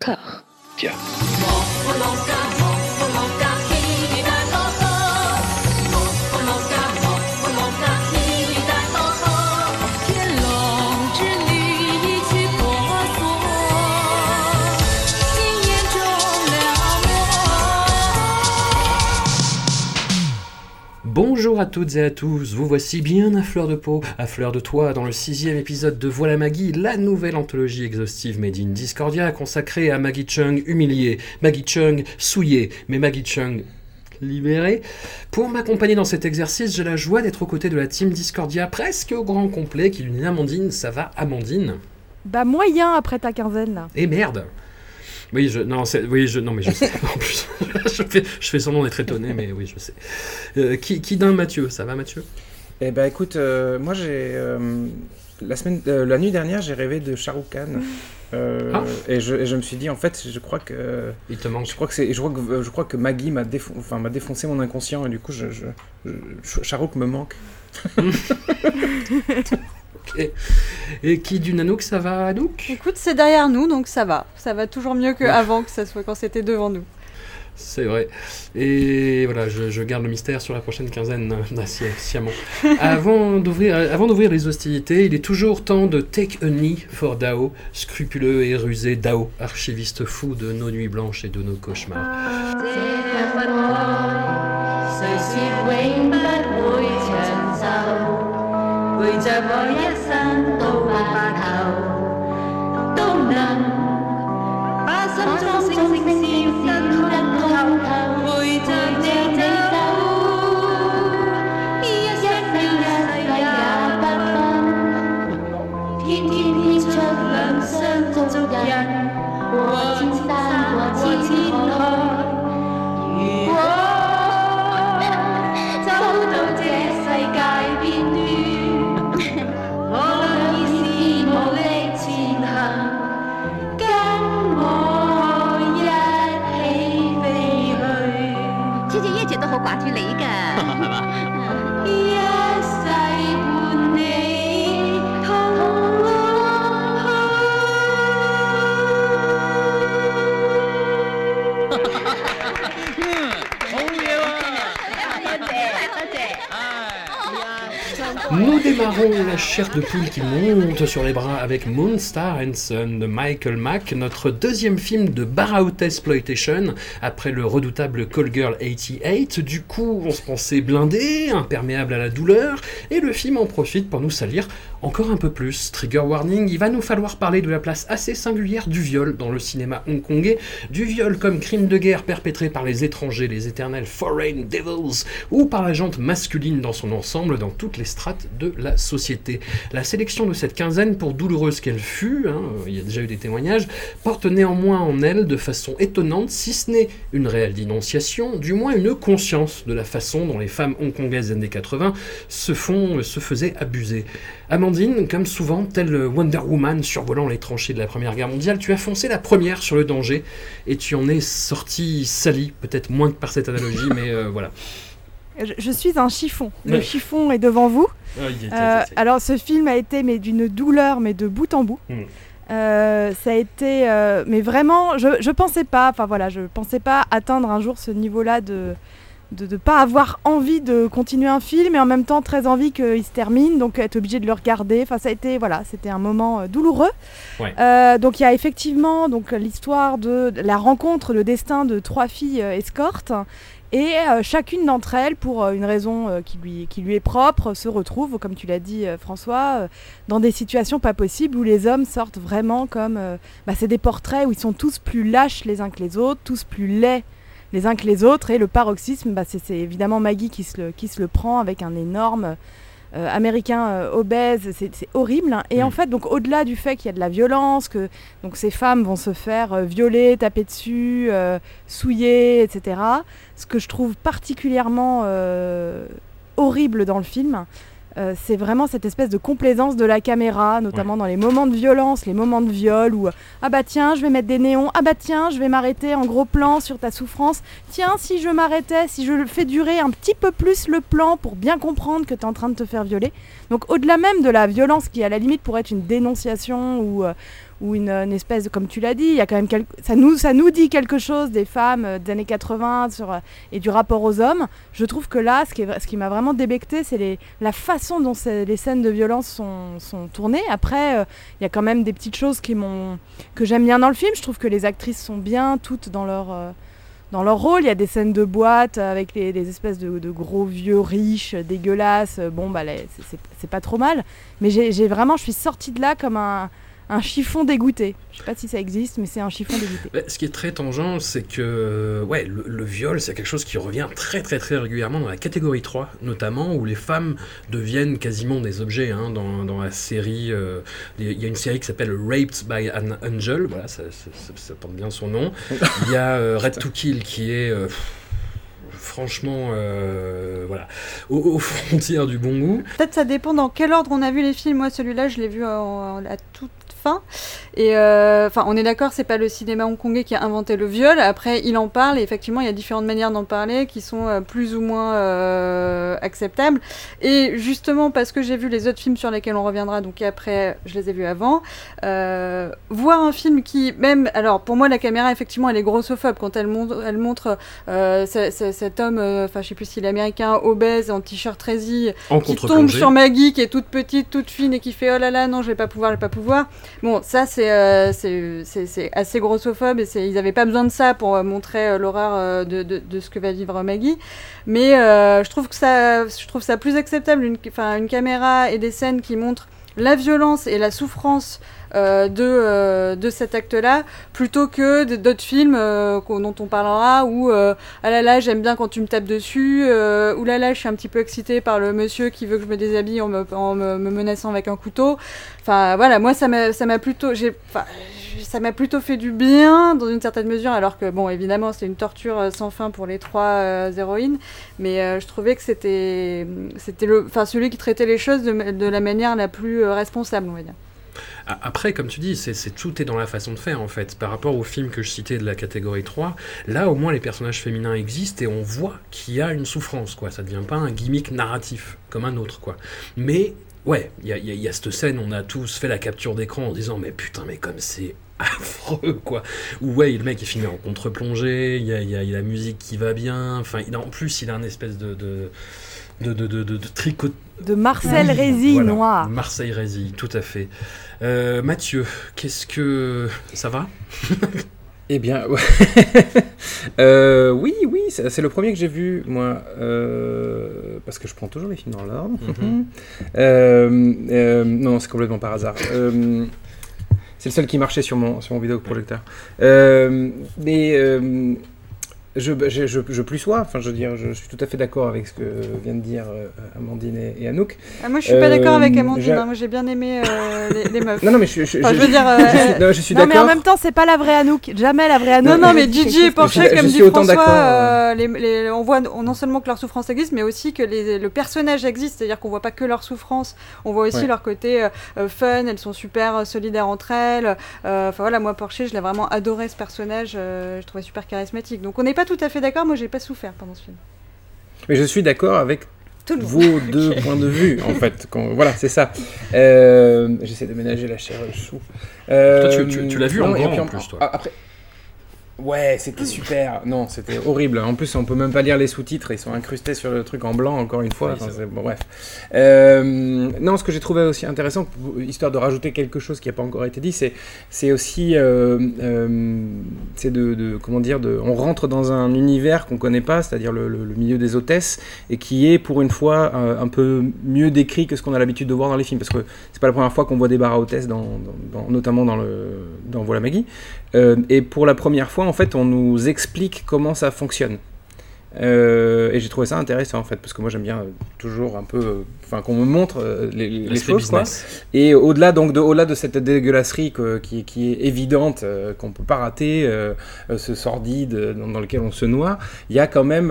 Car. Tiens. Bonjour à toutes et à tous, vous voici bien à fleur de peau, à fleur de toit, dans le sixième épisode de Voilà Maggie, la nouvelle anthologie exhaustive made in Discordia consacrée à Maggie Chung humiliée, Maggie Chung souillée, mais Maggie Chung libérée. Pour m'accompagner dans cet exercice, j'ai la joie d'être aux côtés de la team Discordia presque au grand complet qui lui Amandine, ça va Amandine? Bah moyen après ta quinzaine là. Et merde oui, je, non, oui, je, non, mais je sais. En plus, je, fais, je fais semblant d'être étonné, mais oui, je sais. Euh, qui, qui d'un Mathieu? Ça va, Mathieu? Eh ben, écoute, euh, moi, j'ai euh, la semaine, la nuit dernière, j'ai rêvé de Shah Rukh Khan. Ah. et, je, et, je, me suis dit, en fait, je crois que. Il te manque. Je crois que, c'est, je crois que, je crois que Maggie m'a, défon, enfin, m'a défoncé mon inconscient, et du coup, je, je, Shah Rukh me manque. Et qui du Nanook, ça va, Anouk Écoute, c'est derrière nous, donc ça va. Ça va toujours mieux qu'avant, que ça soit quand c'était devant nous. C'est vrai. Et voilà, je, garde le mystère sur la prochaine quinzaine sciemment. avant d'ouvrir, avant d'ouvrir les hostilités, il est toujours temps de take a knee for Dao, scrupuleux et rusé Dao, archiviste fou de nos nuits blanches et de nos cauchemars. 陪着我一生到白头，都能把心中情思说得通透。陪着你走，一生一世也不分。天天出两双足印。La chair de poule qui monte sur les bras avec Moonstar and Son de Michael Mack, notre deuxième film de Barrout Exploitation après le redoutable Call Girl 88. Du coup, on se pensait blindé, imperméable à la douleur, et le film en profite pour nous salir encore un peu plus. Trigger warning, il va nous falloir parler de la place assez singulière du viol dans le cinéma hongkongais, du viol comme crime de guerre perpétré par les étrangers, les éternels Foreign Devils, ou par la jante masculine dans son ensemble dans toutes les strates de la société. La sélection de cette quinzaine, pour douloureuse qu'elle fut, hein, il y a déjà eu des témoignages, porte néanmoins en elle de façon étonnante, si ce n'est une réelle dénonciation, du moins une conscience de la façon dont les femmes hongkongaises des années 80 se, font, se faisaient abuser. Amandine, comme souvent, telle Wonder Woman survolant les tranchées de la Première Guerre mondiale, tu as foncé la première sur le danger et tu en es sorti sali, peut-être moins que par cette analogie, mais euh, voilà. Je, suis un chiffon. Le chiffon est devant vous. Ah, euh, alors ce film a été mais d'une douleur mais de bout en bout. Hmm. Euh, ça a été mais vraiment je je pensais pas enfin voilà je pensais pas atteindre un jour ce niveau-là de de ne pas avoir envie de continuer un film et en même temps très envie qu'il se termine, donc être obligé de le regarder. Enfin, ça a été, voilà, c'était un moment douloureux. donc il y a effectivement donc l'histoire de la rencontre, le destin de trois filles escortes et euh, chacune d'entre elles, pour euh, une raison euh, qui, lui, qui lui est propre, se retrouve, comme tu l'as dit François, dans des situations pas possibles où les hommes sortent vraiment comme... Bah, c'est des portraits où ils sont tous plus lâches les uns que les autres, tous plus laids les uns que les autres. Et le paroxysme, bah, c'est évidemment Maggie qui se, le, qui se le prend avec un énorme euh, américain euh, obèse, c'est horrible. Hein. Et en fait, donc au-delà du fait qu'il y a de la violence, que donc ces femmes vont se faire euh, violer, taper dessus, souiller, etc. Ce que je trouve particulièrement horrible dans le film, euh, c'est vraiment cette espèce de complaisance de la caméra, notamment dans les moments de violence, les moments de viol, où ah bah tiens, je vais mettre des néons, ah bah tiens, je vais m'arrêter en gros plan sur ta souffrance, tiens, si je m'arrêtais, si je fais durer un petit peu plus le plan pour bien comprendre que tu es en train de te faire violer. Donc au-delà même de la violence qui à la limite pourrait être une dénonciation ou, euh, ou une, espèce de, comme tu l'as dit, il y a quand même ça nous ça nous dit quelque chose des femmes euh, des années 80 sur, euh, et du rapport aux hommes. Je trouve que là, ce qui, ce qui m'a vraiment débecté, c'est la façon dont les scènes de violence sont, sont tournées. Après, euh, il y a quand même des petites choses qui que j'aime bien dans le film. Je trouve que les actrices sont bien toutes dans leur dans leur rôle. Il y a des scènes de boîte avec les, espèces de, gros vieux riches, dégueulasses. Bon, bah, c'est pas trop mal. Mais j'ai vraiment, je suis sortie de là comme un, un chiffon dégoûté. Je sais pas si ça existe, mais c'est un chiffon dégoûté. Bah, ce qui est très tangent, c'est que ouais, le, viol, c'est quelque chose qui revient très très très régulièrement dans la catégorie 3, notamment où les femmes deviennent quasiment des objets. Hein, dans, dans, la série, euh, il y a une série qui s'appelle Raped by an Angel, voilà, ça, porte bien son nom. Il y a euh, Red to Kill qui est... Euh, franchement, voilà, aux, frontières du bon goût. Peut-être ça dépend dans quel ordre on a vu les films. Moi, celui-là, je l'ai vu à toute fin. Et euh, enfin, on est d'accord, c'est pas le cinéma hongkongais qui a inventé le viol. Après, il en parle et effectivement, il y a différentes manières d'en parler qui sont euh, plus ou moins euh, acceptables. Et justement, parce que j'ai vu les autres films sur lesquels on reviendra, donc après, je les ai vus avant, voir un film qui, même, alors pour moi, la caméra, effectivement, elle est grossophobe quand elle montre, elle montre cet homme, enfin, je sais plus s'il est américain, obèse, en t-shirt résille, qui tombe sur Maggie, qui est toute petite, toute fine et qui fait oh là là, non, je vais pas pouvoir, je vais pas pouvoir. Bon, ça, euh, c'est assez grossophobe et ils n'avaient pas besoin de ça pour euh, montrer euh, l'horreur de, ce que va vivre Maggie. Mais je, trouve ça, plus acceptable, une caméra et des scènes qui montrent la violence et la souffrance euh, de, euh, de cet acte-là, plutôt que d'autres films euh, dont on parlera où ah là là j'aime bien quand tu me tapes dessus, ou là là je suis un petit peu excitée par le monsieur qui veut que je me déshabille en me, en me, menaçant avec un couteau. Enfin voilà, moi ça m'a plutôt ça m'a plutôt fait du bien dans une certaine mesure, alors que bon, évidemment, c'est une torture sans fin pour les trois héroïnes, mais je trouvais que c'était, c'était le, enfin, celui qui traitait les choses de, de, la manière la plus responsable, on va dire. Après, comme tu dis, c'est tout est dans la façon de faire en fait. Par rapport au film que je citais de la catégorie 3, là au moins les personnages féminins existent et on voit qu'il y a une souffrance, quoi. Ça devient pas un gimmick narratif comme un autre, quoi. Mais ouais, il y a, cette scène, on a tous fait la capture d'écran en disant mais putain, mais comme c'est affreux quoi. Ou ouais, le mec est filmé en contre-plongée, il y a, la musique qui va bien, enfin, en plus il a un espèce de de, de, de, de, tricot. De Marcel Rézy noir. Marseille Rézy, tout à fait. Euh, Mathieu, qu'est-ce que. Ça va? Eh bien, euh, oui, oui, c'est le premier que j'ai vu, moi, euh, parce que je prends toujours les films dans l'ordre. Mhm. non, c'est complètement par hasard. c'est le seul qui marchait sur mon, sur mon vidéoprojecteur. mais je, je, je, je, plus sois, enfin je veux dire, je, suis tout à fait d'accord avec ce que viennent de dire euh, Amandine et, Anouk. Ah, moi je suis pas d'accord avec euh, Amandine, hein. moi j'ai bien aimé euh, les, meufs. Non, non, mais je, veux dire. non, je suis d'accord. mais en même temps, c'est pas la vraie Anouk, jamais la vraie Anouk. Non, non, mais Gigi et Porcher, comme dit François, les, on voit non seulement que leur souffrance existe, mais aussi que les, le personnage existe, c'est-à-dire qu'on voit pas que leur souffrance, on voit aussi leur côté fun, elles sont super solidaires entre elles. Enfin voilà, moi Porcher, je l'ai vraiment adoré ce personnage, je trouvais super charismatique. Donc on n'est pas tout à fait d'accord, moi j'ai pas souffert pendant ce film. Mais je suis d'accord avec vos deux points de vue, en fait. voilà, c'est ça. Euh, j'essaie de ménager la chair chou. Euh, toi, tu, tu, l'as vu en grand en plus, toi. Après, Ouais, c'était super. Non, c'était horrible. En plus, on peut même pas lire les sous-titres. Ils sont incrustés sur le truc en blanc, encore une fois. bon, bref. Euh, non, ce que j'ai trouvé aussi intéressant, histoire de rajouter quelque chose qui n'a pas encore été dit, c'est, c'est aussi, euh, euh, c'est de, comment dire, de, on rentre dans un univers qu'on connaît pas, c'est-à-dire le, milieu des hôtesses, et qui est pour une fois un peu mieux décrit que ce qu'on a l'habitude de voir dans les films, parce que c'est pas la première fois qu'on voit des bars à hôtesses, dans, notamment dans le, dans Voilà Maggie. Et pour la première fois, en fait, on nous explique comment ça fonctionne. Euh, et j'ai trouvé ça intéressant en fait, parce que moi j'aime bien euh, toujours un peu, euh, enfin qu'on me montre les, choses. Quoi. Et au-delà donc de, au-delà de cette dégueulasserie qui, qui, est évidente, qu'on peut pas rater, ce sordide dans, lequel on se noie, il y a quand même,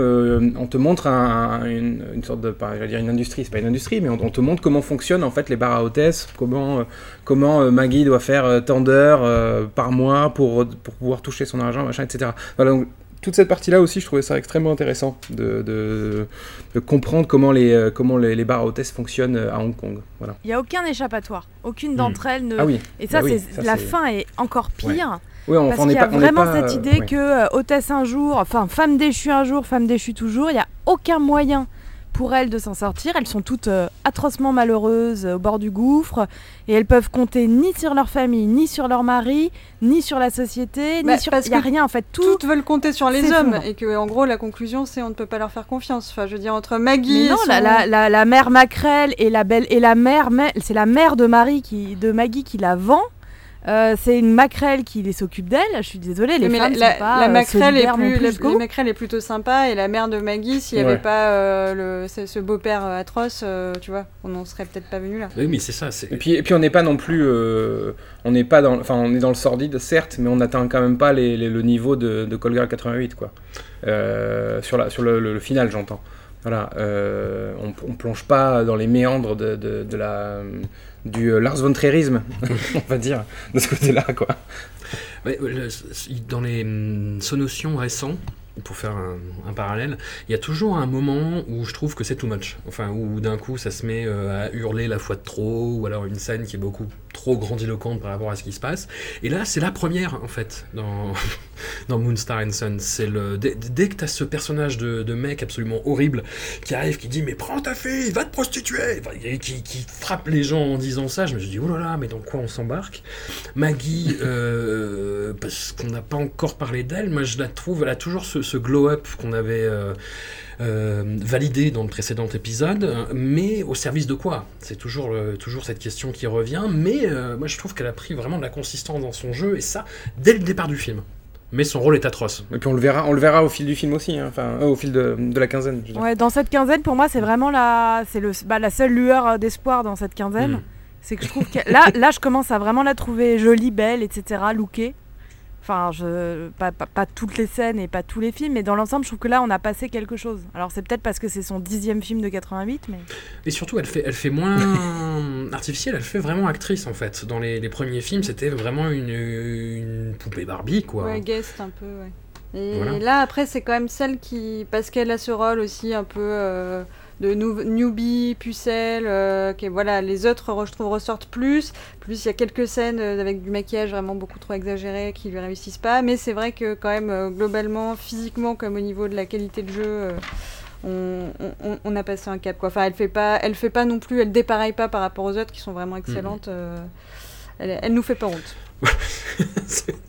on te montre une, sorte de, pas, dire une industrie, c'est pas une industrie, mais on, te montre comment fonctionnent en fait les bars à hôtesse, comment, comment Maggie doit faire tant d'heures par mois pour, pour pouvoir toucher son argent, machin, etc. Voilà, donc, toute cette partie-là aussi, je trouvais ça extrêmement intéressant de, de, comprendre comment les, euh, comment les, les bars à hôtesse fonctionnent euh, à Hong Kong. Voilà. Il n'y a aucun échappatoire. Aucune hmm. d'entre elles ne. Ah oui. Et ça, bah c'est la fin est encore pire. Oui, on, parce qu'il y a vraiment cette idée que hôtesse un jour, enfin femme déchue un jour, femme déchue toujours. Il n'y a aucun moyen pour elles de s'en sortir. Elles sont toutes euh, atrocement malheureuses euh, au bord du gouffre et elles peuvent compter ni sur leur famille, ni sur leur mari, ni sur la société, ni bah, sur. Il n'y a rien en fait. toutes veulent compter sur les hommes et que en gros la conclusion c'est on ne peut pas leur faire confiance. Enfin, je veux dire entre Maggie. non, la, la, la, mère Macrel et la belle et la mère, c'est la mère de Marie qui de Maggie qui la vend. Euh, c'est une maquerelle qui s'occupe d'elle. Je suis désolée, les femmes la, sont pas la euh, maquerelle est plus, est plutôt sympa et la mère de Maggie, s'il n'y avait pas euh, le, ce, beau-père atroce, tu vois, on n'en serait peut-être pas venu là. Oui, mais c'est ça. Et puis, et puis on n'est pas non plus, on n'est pas dans, enfin, on est dans le sordide, certes, mais on n'atteint quand même pas les, le niveau de, de Call Girl 88, quoi. sur la, sur le, le final, j'entends. Voilà, on, on plonge pas dans les méandres de, de, de la du euh, Lars von Trierisme, on va dire, de ce côté-là, quoi. dans les hum, sonotions récents, pour faire un, parallèle, il y a toujours un moment où je trouve que c'est too much. Enfin, où d'un coup ça se met euh, à hurler la fois de trop, ou alors une scène qui est beaucoup trop grandiloquente par rapport à ce qui se passe. Et là, c'est la première, en fait, dans, Moonstar and Sun. C'est le, dès, que tu as ce personnage de, mec absolument horrible qui arrive, qui dit Mais prends ta fille, va te prostituer qui, qui, frappe les gens en disant ça, je me suis dit Oh là là, mais dans quoi on s'embarque? Maggie, euh, parce qu'on n'a pas encore parlé d'elle, moi je la trouve, elle a toujours ce, glow-up qu'on avait. Euh, validé dans le précédent épisode, mais au service de quoi? C'est toujours, toujours cette question qui revient, mais euh, moi je trouve qu'elle a pris vraiment de la consistance dans son jeu, et ça, dès le départ du film. Mais son rôle est atroce. Et puis on le verra, on le verra au fil du film aussi, hein. enfin au fil de, de, la quinzaine. Ouais, dans cette quinzaine, pour moi, c'est vraiment la, c'est le, bah, la seule lueur d'espoir dans cette quinzaine. Hmm. C'est que je trouve que là, là, je commence à vraiment la trouver jolie, belle, etc., lookée. Enfin, je, pas, pas, toutes les scènes et pas tous les films, mais dans l'ensemble, je trouve que là, on a passé quelque chose. Alors, c'est peut-être parce que c'est son dixième film de 88, mais. Et surtout, elle fait, elle fait moins artificielle, elle fait vraiment actrice, en fait. Dans les, les premiers films, c'était vraiment une, une, poupée Barbie, quoi. Ouais, guest un peu, ouais. Et là, après, c'est quand même celle qui. Parce qu'elle a ce rôle aussi un peu. Euh, de newbie, pucelle, euh, voilà, les autres je trouve ressortent plus. Plus il y a quelques scènes euh, avec du maquillage vraiment beaucoup trop exagéré qui lui réussissent pas, mais c'est vrai que quand même euh, globalement, physiquement comme au niveau de la qualité de jeu. On, a passé un cap quoi. Enfin, elle fait pas, elle fait pas non plus, elle dépareille pas par rapport aux autres qui sont vraiment excellentes. Mm. elle, elle nous fait pas honte.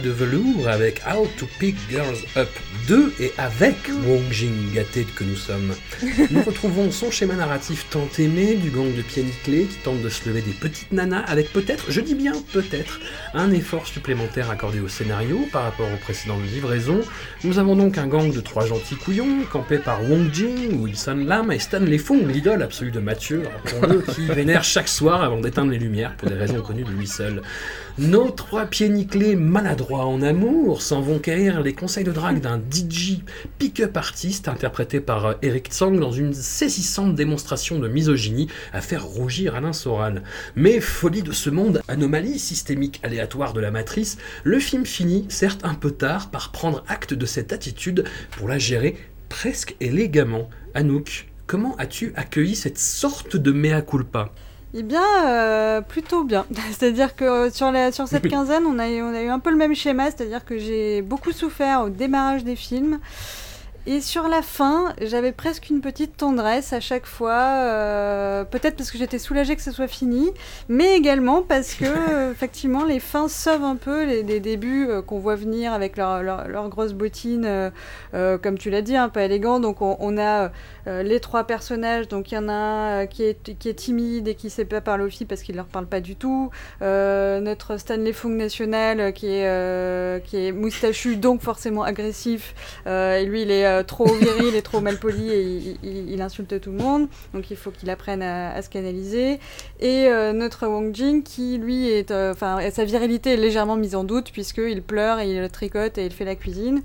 de velours avec How to Pick Girls Up 2 et avec Wong Jing gâté que nous sommes. Nous retrouvons son schéma narratif tant aimé du gang de pieds clés qui tente de se lever des petites nanas avec peut-être, je dis bien peut-être, un effort supplémentaire accordé au scénario par rapport aux précédentes livraisons. Nous avons donc un gang de trois gentils couillons campés par Wong Jing, Wilson Lam et Stanley Fung, l'idole absolue de Mathieu, qui vénère chaque soir avant d'éteindre les lumières pour des raisons connues de lui seul. Notre fois pieds nickelés, maladroits en amour, s'en vont quérir les conseils de drague d'un DJ pick-up artiste interprété par euh, Eric Tsang dans une saisissante démonstration de misogynie à faire rougir Alain Soral. Mais folie de ce monde, anomalie systémique aléatoire de la matrice, le film finit, certes un peu tard, par prendre acte de cette attitude pour la gérer presque élégamment. Anouk, comment as-tu accueilli cette sorte de mea culpa? Eh bien, euh, plutôt bien. C'est-à-dire que sur, la, sur cette quinzaine, on a, on a eu un peu le même schéma, c'est-à-dire que j'ai beaucoup souffert au démarrage des films. Et sur la fin, j'avais presque une petite tendresse à chaque fois, euh, peut-être parce que j'étais soulagée que ce soit fini, mais également parce que effectivement les fins sauvent un peu les, débuts euh, qu'on voit venir avec leurs leur, grosses bottines, euh, comme tu l'as dit, un peu élégant. Donc on, a les trois personnages, donc il y en a un qui est, qui est timide et qui ne sait pas parler aux filles parce qu'il ne leur parle pas du tout. notre Stanley Fung national qui est, qui est moustachu, donc forcément agressif, et lui il est euh, trop viril et trop mal poli et il, insulte tout le monde. Donc il faut qu'il apprenne à, se canaliser. Et euh, notre Wong Jing qui lui est, euh, enfin sa virilité est légèrement mise en doute puisqu'il pleure et il tricote et il fait la cuisine.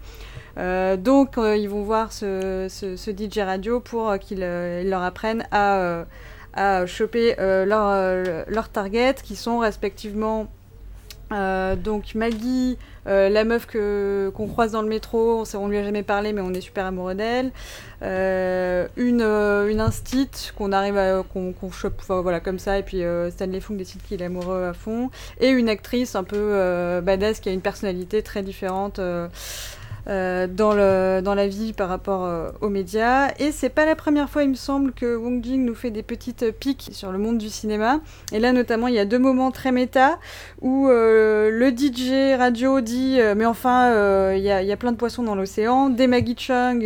donc ils vont voir ce, DJ radio pour qu'il leur apprenne à, à choper leurs leur target qui sont respectivement donc Maggie, euh, la meuf que qu'on croise dans le métro, on, ne lui a jamais parlé, mais on est super amoureux d'elle. Euh, une euh, une instit qu'on arrive à qu'on chope, voilà comme ça, et puis Stanley Fung décide qu'il est amoureux à fond. Et une actrice un peu badass qui a une personnalité très différente. Euh, dans, le, dans la vie par rapport euh, aux médias. Et c'est pas la première fois, il me semble, que Wong Jing nous fait des petites piques sur le monde du cinéma. Et là, notamment, il y a deux moments très méta où euh, le DJ radio dit Mais enfin, il y a, y, a, plein de poissons dans l'océan, des Maggie Chung.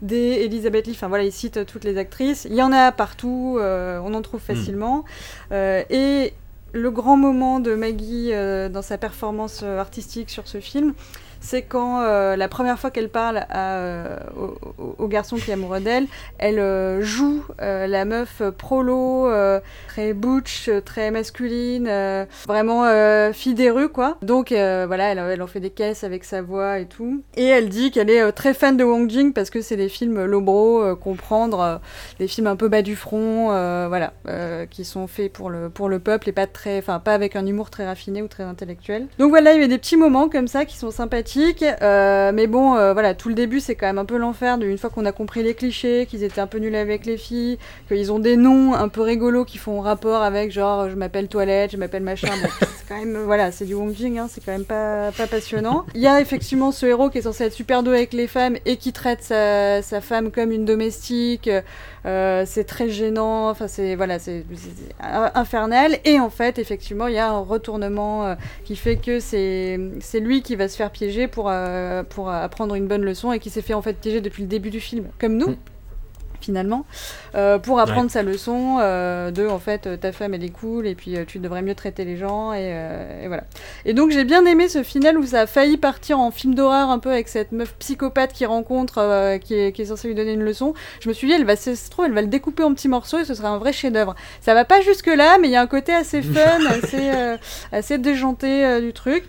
des Elizabeth Lee, enfin voilà, il cite toutes les actrices. Il y en a partout, on en trouve hmm. facilement. et le grand moment de Maggie dans sa performance artistique sur ce film, c'est quand euh, la première fois qu'elle parle euh, au, garçon qui est amoureux d'elle, elle euh, joue la meuf prolo, très butch, très masculine, vraiment fille des rues quoi. Donc voilà, elle, en fait des caisses avec sa voix et tout. Et elle dit qu'elle est très fan de Wong Jing parce que c'est des films lobro, comprendre, des films un peu bas du front, voilà, qui sont faits pour le, pour le peuple et pas très, pas avec un humour très raffiné ou très intellectuel. Donc voilà, il y a des petits moments comme ça qui sont sympathiques euh, mais bon, euh, voilà, tout le début, c'est quand même un peu l'enfer. Une fois qu'on a compris les clichés, qu'ils étaient un peu nuls avec les filles, qu'ils ont des noms un peu rigolos qui font rapport avec, genre, je m'appelle Toilette, je m'appelle machin. c'est quand même, voilà, c'est du Wong Jing, hein, c'est quand même pas, pas passionnant. Il y a effectivement ce héros qui est censé être super doux avec les femmes et qui traite sa, sa femme comme une domestique. Euh, c'est très gênant, enfin c'est voilà, c'est infernal. Et en fait, effectivement, il y a un retournement euh, qui fait que c'est c'est lui qui va se faire piéger pour euh, pour apprendre une bonne leçon et qui s'est fait en fait piéger depuis le début du film, comme nous. Mm finalement, euh, pour apprendre sa leçon euh, de en fait ta femme elle est cool et puis euh, tu devrais mieux traiter les gens et, voilà. Et donc j'ai bien aimé ce final où ça a failli partir en film d'horreur un peu avec cette meuf psychopathe qui rencontre qui est, qui, est, censée lui donner une leçon. Je me suis dit elle va se trouve elle va le découper en petits morceaux et ce sera un vrai chef-d'œuvre. Ça va pas jusque là mais il y a un côté assez fun, assez assez déjanté du truc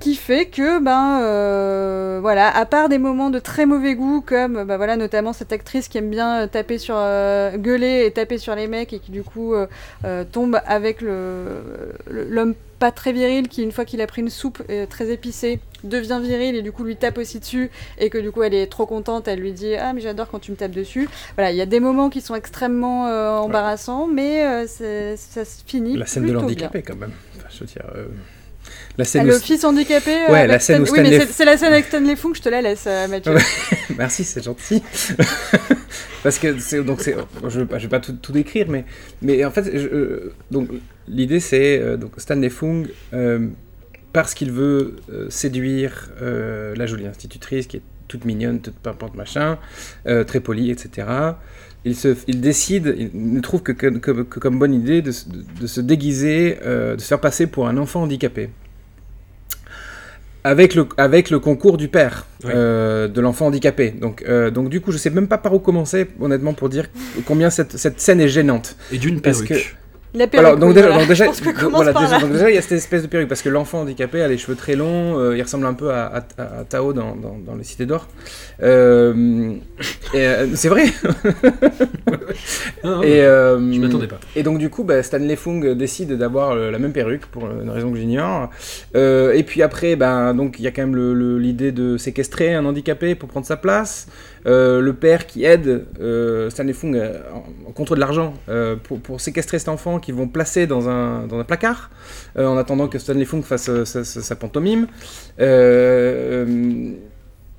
qui fait que ben euh, voilà à part des moments de très mauvais goût comme ben voilà notamment cette actrice qui aime bien taper sur euh, gueuler et taper sur les mecs et qui du coup euh, tombe avec le l'homme pas très viril qui une fois qu'il a pris une soupe très épicée devient viril et du coup lui tape aussi dessus et que du coup elle est trop contente elle lui dit ah mais j'adore quand tu me tapes dessus voilà il y a des moments qui sont extrêmement embarrassants mais ça se finit la scène de l'handicapé quand même. Je veux dire la scène le fils handicapé. Euh, ouais, la scène Oui, mais c'est la scène avec Stanley Funk, je te la laisse, euh, Mathieu. Merci, c'est gentil. Parce que donc c'est, je, je vais pas tout, tout, décrire, mais mais en fait, euh, donc l'idée c'est donc Stanley Fung parce qu'il veut séduire la jolie institutrice qui est toute mignonne, toute pimpante machin, très polie, etc. Il, se, il, décide, il trouve que, que, que, comme bonne idée de, de, de se déguiser, de se faire passer pour un enfant handicapé avec le, avec le concours du père euh, de l'enfant handicapé. Donc, euh, donc du coup, je sais même pas par où commencer, honnêtement, pour dire combien cette, cette scène est gênante. Et d'une perruque. La perruque. Alors, donc, déjà, donc, déjà, il y a cette espèce de perruque parce que l'enfant handicapé a les cheveux très longs, euh, il ressemble un peu à, Tao dans, dans, dans, les Cités d'Or. Euh, euh, c'est vrai. et, je m'attendais pas. Et donc du coup, bah, Stanley Fung décide d'avoir la même perruque pour une raison que j'ignore. et puis après, ben donc il y a quand même l'idée de séquestrer un handicapé pour prendre sa place. Euh, le père qui aide euh, Stanley Fung euh, contre de l'argent pour, séquestrer cet enfant qu'ils vont placer dans un, dans un placard en attendant que Stanley Fung fasse sa, pantomime.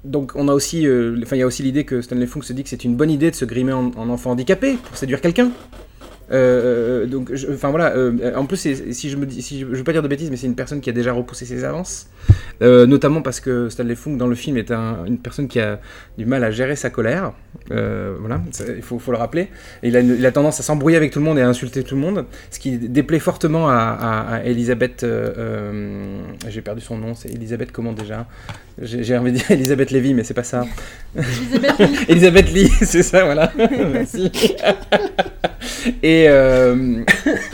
donc on a aussi, il y a aussi l'idée que Stanley Fung se dit que c'est une bonne idée de se grimer en enfant handicapé pour séduire quelqu'un. Euh, donc, enfin voilà. Euh, en plus, si je me dis, si je, veux pas dire de bêtises, mais c'est une personne qui a déjà repoussé ses avances, euh, notamment parce que Stanley Funk dans le film est une personne qui a du mal à gérer sa colère. voilà, il faut, faut, le rappeler. il, a il, a tendance à s'embrouiller avec tout le monde et à insulter tout le monde, ce qui déplaît fortement à, à, Elisabeth. J'ai perdu son nom. C'est Elisabeth comment déjà? J'ai envie de dire Elisabeth Lévy, mais c'est pas ça. Elisabeth Lee. Elisabeth Lee, c'est ça, voilà. Merci. Et euh,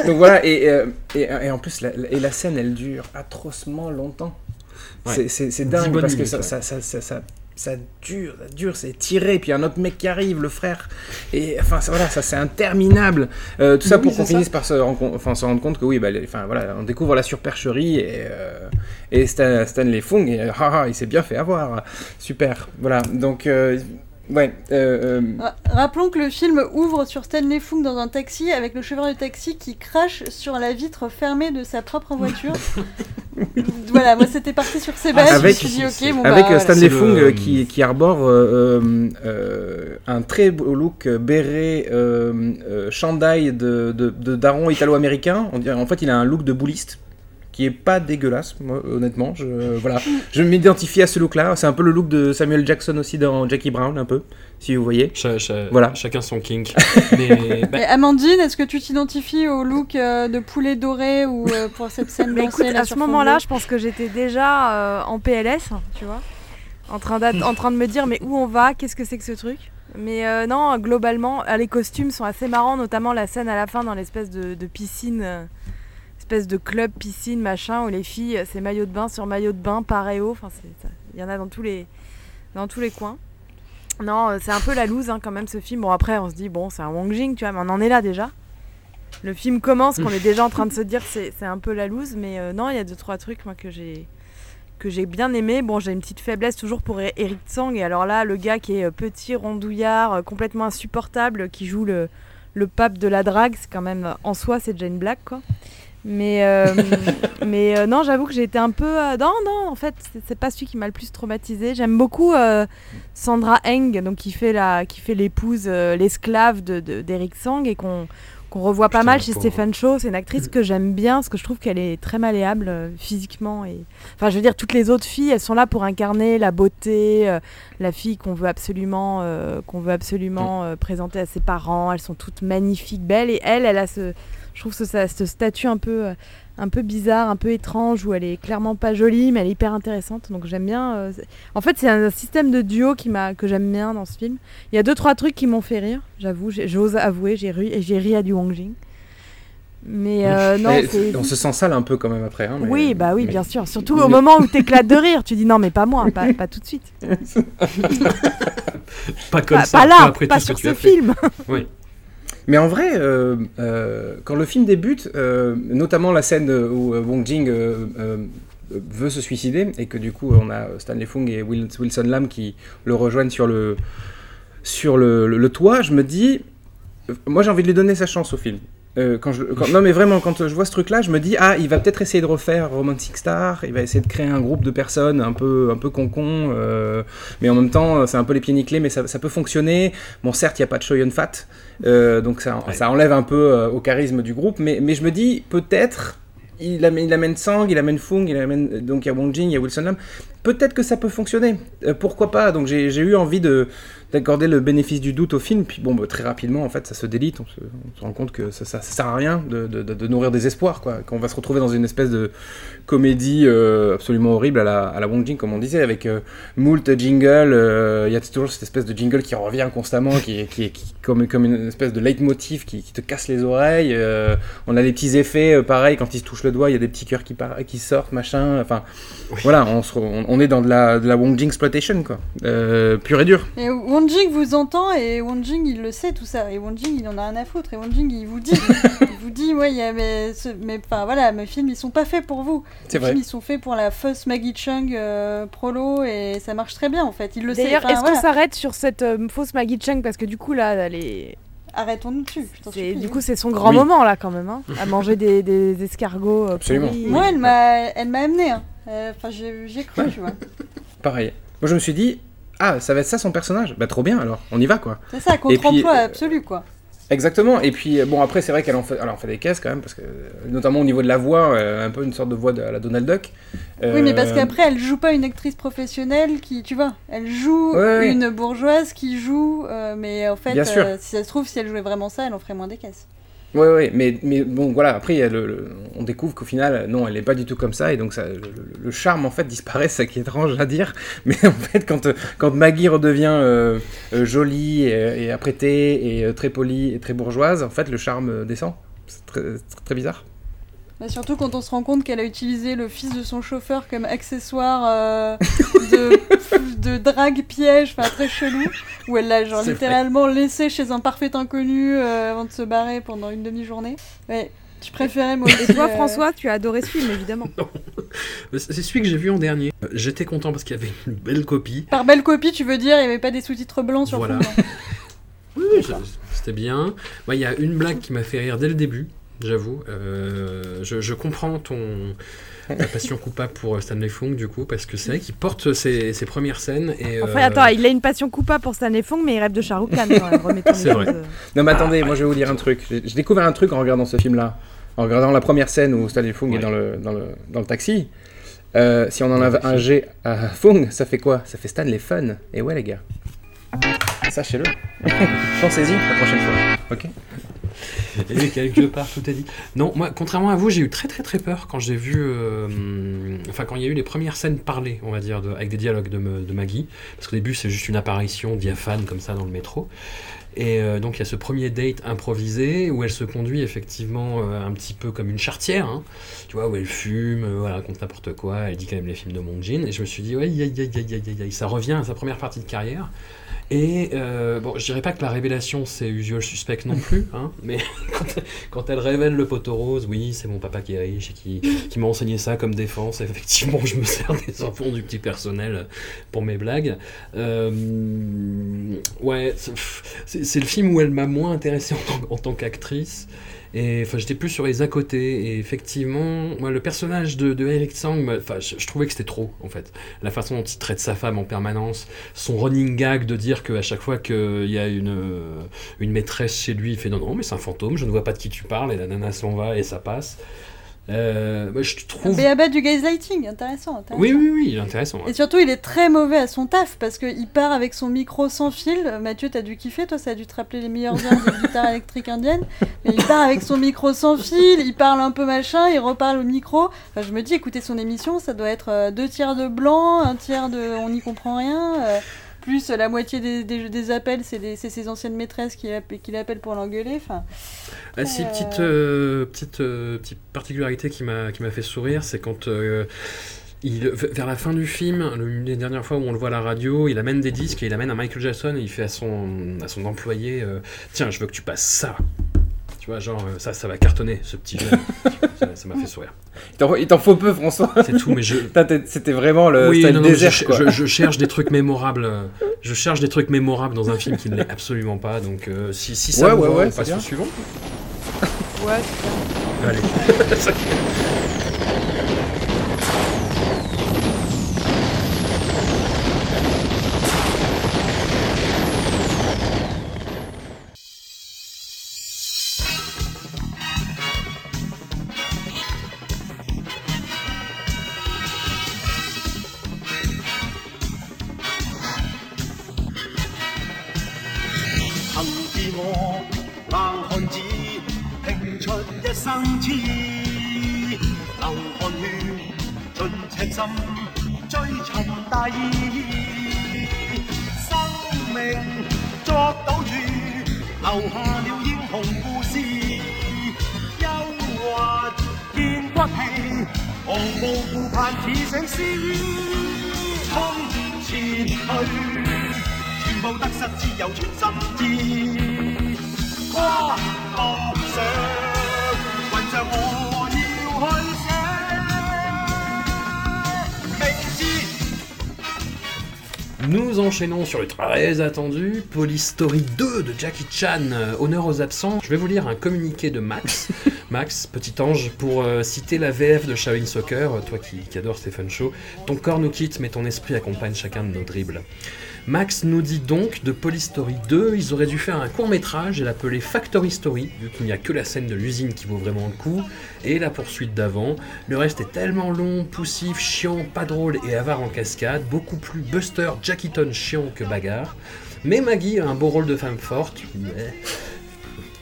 donc voilà, euh, et, et, en plus, la, et la scène, elle dure atrocement longtemps. C'est dingue parce que ça, ça, ça, ça, ça dure, ça dure, c'est tiré, puis un autre mec qui arrive, le frère, et enfin voilà, ça c'est interminable. Euh, tout ça pour qu'on finisse par se, enfin, se rendre compte que oui, bah, enfin voilà, on découvre la surpercherie et, et Stanley Fung, et, ah, ah, il s'est bien fait avoir, super. Voilà, donc Ouais. Euh, euh, Rappelons que le film ouvre sur Stanley Fung dans un taxi avec le chauffeur de taxi qui crache sur la vitre fermée de sa propre voiture. voilà, moi c'était parti sur ces bases. Avec, je me suis dit, ok, avec bah, Stanley Fung qui, qui, arbore euh, un très beau look béret chandail de, de, de daron italo-américain. En fait, il a un look de bouliste qui est pas dégueulasse, moi, honnêtement. Je, voilà. je m'identifie à ce look-là. C'est un peu le look de Samuel Jackson aussi dans Jackie Brown, un peu, si vous voyez. voilà. Chacun son kink. Bah Amandine, est-ce que tu t'identifies au look euh, de poulet doré ou euh, pour cette scène écoute, À ce moment-là, je pense que j'étais déjà euh, en PLS, tu vois, en train, en train de me dire mais où on va, qu'est-ce que c'est que ce truc? Mais non, globalement, les costumes sont assez marrants, notamment la scène à la fin dans l'espèce de, de piscine espèce de club piscine machin où les filles c'est maillot de bain sur maillot de bain paréo enfin il y en a dans tous les dans tous les coins. Non euh, c'est un peu la loose hein, quand même ce film. Bon après on se dit bon c'est un Wong Jing tu vois mais on en est là déjà. Le film commence qu'on est déjà en train de se dire c'est, un peu la loose mais euh, non il y a deux trois trucs moi que j'ai que j'ai bien aimé. Bon j'ai une petite faiblesse toujours pour Eric Tsang et alors là le gars qui est euh, petit rondouillard complètement insupportable qui joue le le pape de la drague c'est quand même en soi c'est Jane Black quoi mais, euh, mais euh, non, j'avoue que j'ai été un peu. Euh, non, non, en fait, c'est pas celui qui m'a le plus traumatisé. J'aime beaucoup Sandra Eng, donc qui fait la, qui fait l'épouse, l'esclave d'Eric de, Sang et qu'on qu'on revoit pas mal chez Stéphane Shaw. C'est une actrice que j'aime bien parce que je trouve qu'elle est très malléable physiquement. Et... Enfin, je veux dire, toutes les autres filles, elles sont là pour incarner la beauté, la fille qu'on veut absolument, qu'on veut absolument mm. présenter à ses parents. Elles sont toutes magnifiques, belles. Et elle, elle a ce je trouve ce, ce statut un peu, euh, un peu bizarre, un peu étrange, où elle est clairement pas jolie, mais elle est hyper intéressante. Donc j'aime bien. Euh, en fait, c'est un, système de duo qui que j'aime bien dans ce film. Il y a deux, trois trucs qui m'ont fait rire, j'avoue, j'ose avouer, j'ai ri, j'ai ri à du Wang Jing. Mais euh, non, on se sent sale un peu quand même après. Hein, oui, bah oui, bien sûr. Surtout au moment où tu éclates de rire, tu dis non, mais pas moi, pas, pas tout de suite. pas comme pas, ça. Pas là, pas sur ce film. oui. Mais en vrai, euh, euh, quand le film débute, euh, notamment la scène où Wong Jing veut se suicider et que du coup on a Stanley Fung et Wilson Lam qui le rejoignent sur le, sur le, le toit, je me dis, moi j'ai envie de lui donner sa chance au film. Euh, quand je, non mais vraiment, quand je vois ce truc-là, je me dis ah, il va peut-être essayer de refaire Romantic Star, il va essayer de créer un groupe de personnes un peu un peu concon, euh, mais en même temps c'est un peu les pieds nickelés, mais ça, ça peut fonctionner. Bon certes il n'y a pas de Shoyun Fat, euh, donc ça, ça enlève un peu au charisme du groupe, mais, mais je me dis peut-être il amène, il amène Sang, il amène Fung, il amène donc il y a Wong Jing, il y a Wilson Lam. peut-être que ça peut fonctionner. pourquoi pas? Donc j'ai eu envie de d'accorder le bénéfice du doute au film, puis bon, bah, très rapidement, en fait, ça se délite, on se, rend compte que ça, ça, sert à rien de, de, de, nourrir des espoirs, quoi, qu'on va se retrouver dans une espèce de comédie euh, absolument horrible à la, à la Wong Jing, comme on disait, avec euh, moult jingle, euh, il y a toujours cette espèce de jingle qui revient constamment, qui, qui, qui comme, comme une espèce de leitmotiv qui, qui te casse les oreilles, on a des petits effets, pareil, quand il se touche le doigt, il y a des petits cœurs qui, qui sortent, machin, enfin, voilà, on, se, on, est dans de la, de la Wong Jing exploitation, quoi, pure et dure. Et Wonjing vous entend et Wonjing il le sait tout ça et Wonjing il en a rien à foutre et Wonjing il vous dit il vous dit ouais mais mais enfin voilà mes films ils sont pas faits pour vous les films ils sont faits pour la fausse Maggie Chung euh, prolo et ça marche très bien en fait il le sait d'ailleurs est-ce qu'on s'arrête sur cette euh, fausse Maggie Chung parce que du coup là elle est arrêtons-nous dessus. Du coup, c'est son grand moment là quand même, hein, à manger des, des, escargots. Euh, Absolument. Moi, elle m'a, elle m'a amené. Hein. Enfin, j'ai cru, tu vois. Pareil. Moi, je me suis dit, ah, ça va être ça son personnage? Bah trop bien alors, on y va quoi. C'est ça, contre-emploi euh, absolu quoi. Exactement, et puis euh, bon après c'est vrai qu'elle en fait, en fait des caisses quand même, parce que notamment au niveau de la voix, euh, un peu une sorte de voix de la Donald Duck. Oui mais parce qu'après elle joue pas une actrice professionnelle qui, tu vois, elle joue une bourgeoise qui joue, mais en fait si ça se trouve si elle jouait vraiment ça, elle en ferait moins des caisses. Oui, ouais, mais, bon, voilà, après, on découvre qu'au final, non, elle n'est pas du tout comme ça, et donc ça, le, charme, en fait, disparaît, c'est qui est étrange à dire, mais en fait, quand, Maggie redevient euh, euh, jolie et, apprêtée, et euh, très polie, et très bourgeoise, en fait, le charme descend. C'est très bizarre. Bah, surtout quand on se rend compte qu'elle a utilisé le fils de son chauffeur comme accessoire euh, de, de drague piège, enfin très chelou, où elle l'a genre littéralement laissé chez un parfait inconnu euh, avant de se barrer pendant une demi-journée. Ouais, je préférais moi. Et toi, euh, François, tu as adoré ce film, évidemment. C'est celui que j'ai vu en dernier. J'étais content parce qu'il y avait une belle copie. Par belle copie, tu veux dire, il n'y avait pas des sous-titres blancs sur voilà. fond Oui, c'était bien. Il y a une blague qui m'a fait rire dès le début j'avoue. Euh, je, comprends ton passion coupable pour Stanley Fung, du coup, parce que c'est vrai qu'il porte ses, premières scènes. Et, enfin, euh, attends, il a une passion coupable pour Stanley Fung, mais il rêve de Shah Rukh Khan. c'est vrai. Euh. Non, mais attendez, moi je vais vous dire un truc. J'ai découvert un truc en regardant ce film-là. En regardant la première scène où Stanley Fung est dans le, dans le, dans le taxi. si on en a un G à Fung, ça fait quoi? Ça fait Stanley Fun. Et ouais, les gars. Sachez-le. Pensez-y la prochaine fois. Ok et quelque part, tout est dit. Non, moi, contrairement à vous, j'ai eu très très très peur quand j'ai vu. Euh, enfin, quand il y a eu les premières scènes parlées, on va dire, avec des dialogues de, Maggie. Parce qu'au début, c'est juste une apparition diaphane comme ça dans le métro. Et euh, donc il y a ce premier date improvisé où elle se conduit effectivement euh, un petit peu comme une chartière, hein. tu vois, où elle fume, voilà, raconte n'importe quoi, elle dit quand même les films de Mong Jin, et je me suis dit, ouais, ça revient à sa première partie de carrière. Et euh, bon, je dirais pas que la révélation c'est usual suspect non plus, hein, mais quand, elle révèle le poteau rose, oui, c'est mon papa qui est riche et qui, qui m'a enseigné ça comme défense. effectivement, je me sers des enfants du petit personnel pour mes blagues. Euh, ouais, c'est le film où elle m'a moins intéressé en tant qu'actrice. Et enfin, j'étais plus sur les à côté. Et effectivement, moi, le personnage de, de Eric Tsang, enfin, je, trouvais que c'était trop, en fait. La façon dont il traite sa femme en permanence, son running gag de dire qu'à chaque fois qu'il y a une, une maîtresse chez lui, il fait non, non, mais c'est un fantôme, je ne vois pas de qui tu parles, et la nana s'en va et ça passe. Euh, bah, je trouve. Béaba du gaslighting, intéressant, intéressant. Oui, oui, oui, intéressant. Et surtout, il est très mauvais à son taf parce qu'il part avec son micro sans fil. Mathieu, t'as dû kiffer, toi, ça a dû te rappeler les meilleures heures de guitare électrique indienne. Mais il part avec son micro sans fil, il parle un peu machin, il reparle au micro. Enfin, je me dis, écoutez son émission, ça doit être euh, deux tiers de blanc, un tiers de on n'y comprend rien. Euh, plus la moitié des, des, appels, c'est ses anciennes maîtresses qui, qui l'appellent pour l'engueuler. Enfin, ah, si, petite, euh, petite, euh, petite particularité qui m'a fait sourire, c'est quand. Euh, il, vers la fin du film, l'une des dernières fois où on le voit à la radio, il amène des disques et il amène à Michael Jackson et il fait à son, à son employé Tiens, je veux que tu passes ça. Tu vois, genre, ça, ça va cartonner, ce petit jeu. ça m'a fait sourire. Il t'en faut peu, François. C'est tout, mais je. C'était vraiment le oui, non, désert, je, quoi. Je, cherche des trucs mémorables. Je cherche des trucs mémorables dans un film qui ne l'est absolument pas. Donc, si, si ça ouais, ouais, on passe au suivant. Ouais, Allez. enchaînons sur le très attendu Police Story 2 de Jackie Chan, honneur aux absents. Je vais vous lire un communiqué de Max. Max, petit ange, pour euh, citer la VF de Shaolin Soccer, toi qui, qui adore Stephen Shaw, ton corps nous quitte mais ton esprit accompagne chacun de nos dribbles. Max nous dit donc de Police Story 2, ils auraient dû faire un court métrage et l'appeler Factory Story, vu qu'il n'y a que la scène de l'usine qui vaut vraiment le coup, et la poursuite d'avant. Le reste est tellement long, poussif, chiant, pas drôle et avare en cascade, beaucoup plus Buster Jackiton chiant que bagarre. Mais Maggie a un beau rôle de femme forte, mais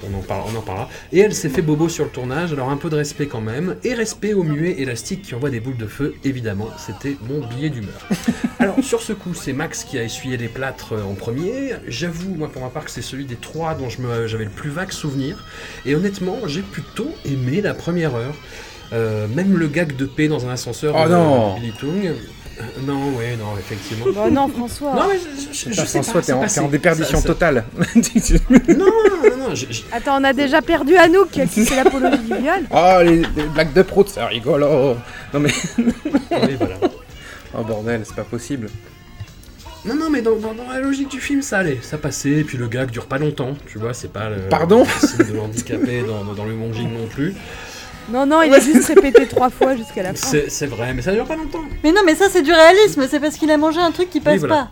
on en, parle, on en parlera. Et elle s'est fait bobo sur le tournage, alors un peu de respect quand même. Et respect au muet élastique qui envoie des boules de feu, évidemment. C'était mon billet d'humeur. alors, sur ce coup, c'est Max qui a essuyé les plâtres euh, en premier. J'avoue, moi, pour ma part, que c'est celui des trois dont j'avais le plus vague souvenir. Et honnêtement, j'ai plutôt aimé la première heure. Euh, même le gag de paix dans un ascenseur oh non. Billy Tung, euh, non, oui, non, effectivement. Bah non, François. Non, mais je, je, François, t'es en, déperdition totale. non, non, non. Attends, on a déjà perdu Anouk qui fait l'apologie du viol. Oh, les, blagues de prout, ça rigolo. Non, mais. oui, voilà. Oh bordel, c'est pas possible. Non, non, mais dans, dans, la logique du film, ça allait, ça passait, et puis le gag dure pas longtemps, tu vois, c'est pas le. Pardon le de handicapé dans, dans le Wonging non plus. Non, non, il a juste répété trois fois jusqu'à la fin. C'est vrai, mais ça dure pas longtemps. Mais non, mais ça c'est du réalisme, c'est parce qu'il a mangé un truc qui passe pas.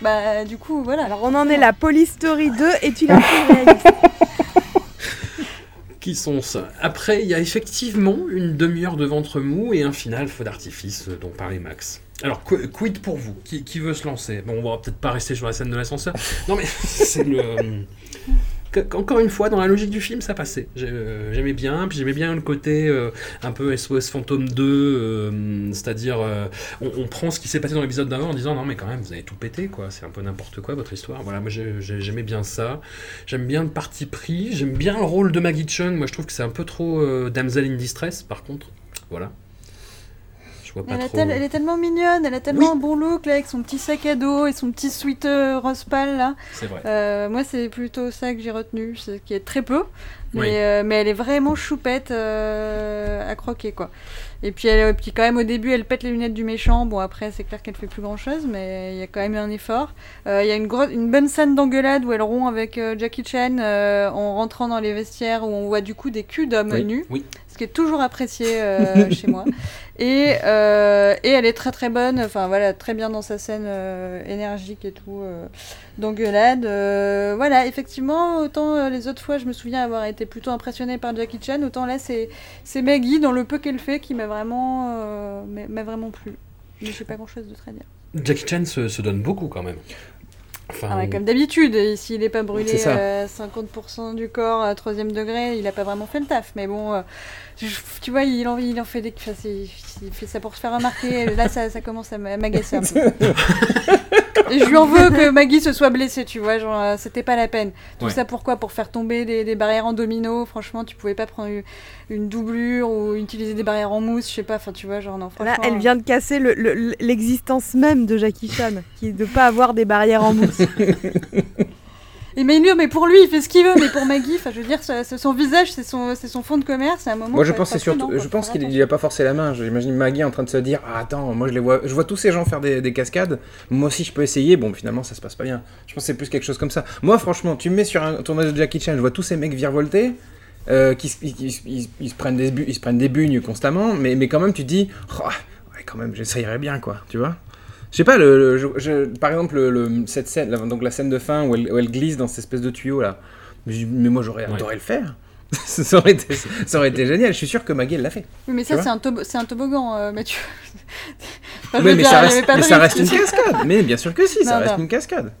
Bah, du coup, voilà. Alors on en est la Police Story 2 et tu l'as fait réaliste? Qui sont ça Après, il y a effectivement une demi-heure de ventre mou et un final feu d'artifice dont parlait Max. Alors, quid pour vous? Qui, qui, veut se lancer? Bon, on va peut-être pas rester sur la scène de l'ascenseur. Non, mais c'est le encore une fois, dans la logique du film, ça passait. Euh, j'aimais bien, puis j'aimais bien le côté euh, un peu SOS Phantom 2, euh, c'est-à-dire on, prend ce qui s'est passé dans l'épisode d'avant en disant non mais quand même vous avez tout pété quoi, c'est un peu n'importe quoi votre histoire. Voilà, moi j'aimais bien ça. J'aime bien le parti pris, j'aime bien le rôle de Maggie Chung. Moi je trouve que c'est un peu trop damsel in distress par contre. Voilà elle, est tellement mignonne, elle a tellement un bon look là, avec son petit sac à dos et son petit sweat rose pâle là. C'est vrai. Euh, moi, c'est plutôt ça que j'ai retenu, ce qui est très peu. Mais, euh, mais elle est vraiment choupette euh, à croquer quoi. Et puis, elle, puis quand même au début elle pète les lunettes du méchant. Bon après c'est clair qu'elle fait plus grand chose mais il y a quand même un effort. Il y a une, une bonne scène d'engueulade où elle rompt avec Jackie Chan en rentrant dans les vestiaires où on voit du coup des culs d'hommes nus. Oui qui est toujours apprécié euh, chez moi. Et, euh, et elle est très très bonne, enfin voilà, très bien dans sa scène euh, énergique et tout, d'engueulade. voilà, effectivement, autant les autres fois, je me souviens avoir été plutôt impressionnée par Jackie Chan, autant là, c'est Maggie, dans le peu qu'elle fait, qui m'a vraiment, m'a vraiment plu. Mais je sais pas grand chose de très dire. Jackie Chan se, se donne beaucoup quand même. Enfin, ah comme d'habitude, s'il n'est pas brûlé 50% du corps à troisième degré, il n'a pas vraiment fait le taf. Mais bon, tu vois, il en, il en fait des. Enfin, il fait ça pour se faire remarquer. Là, ça, ça commence à m'agacer un peu. Et je lui en veux que Maggie se soit blessée, tu vois. Genre, euh, c'était pas la peine. Tout ça pourquoi? Pour faire tomber des, barrières en domino. Franchement, tu pouvais pas prendre une, doublure ou utiliser des barrières en mousse, je sais pas. Enfin, tu vois, genre, non, Là, elle vient de casser l'existence même de Jackie Chan, qui est de pas avoir des barrières en mousse. Et mais mais pour lui, il fait ce qu'il veut, mais pour Maggie, enfin, je veux dire, son visage, c'est son, son fond de commerce. À un moment. Moi, je pense c'est surtout, je pense qu'il a pas forcé la main. J'imagine Maggie en train de se dire, ah, attends, moi je les vois, je vois tous ces gens faire des, cascades. Moi aussi, je peux essayer. Bon, finalement, ça se passe pas bien. Je pense que c'est plus quelque chose comme ça. Moi, franchement, tu me mets sur un tournage de Jackie Chan, je vois tous ces mecs virevolter. Euh, qui ils, se prennent des, ils se prennent des bugnes constamment, mais, mais quand même tu dis, oh, ouais, quand même, j'essayerais bien, quoi, tu vois. Je sais pas, le, par exemple, le, cette scène, la, donc la scène de fin où elle, glisse dans cette espèce de tuyau là. Mais, moi j'aurais adoré le faire. ça, aurait été, ça aurait été génial. Je suis sûr que Maggie l'a fait. Oui, mais ça c'est un, un, toboggan, euh, Mathieu. mais, ça reste, mais ça reste, une cascade. Mais bien sûr que si, ça reste une cascade.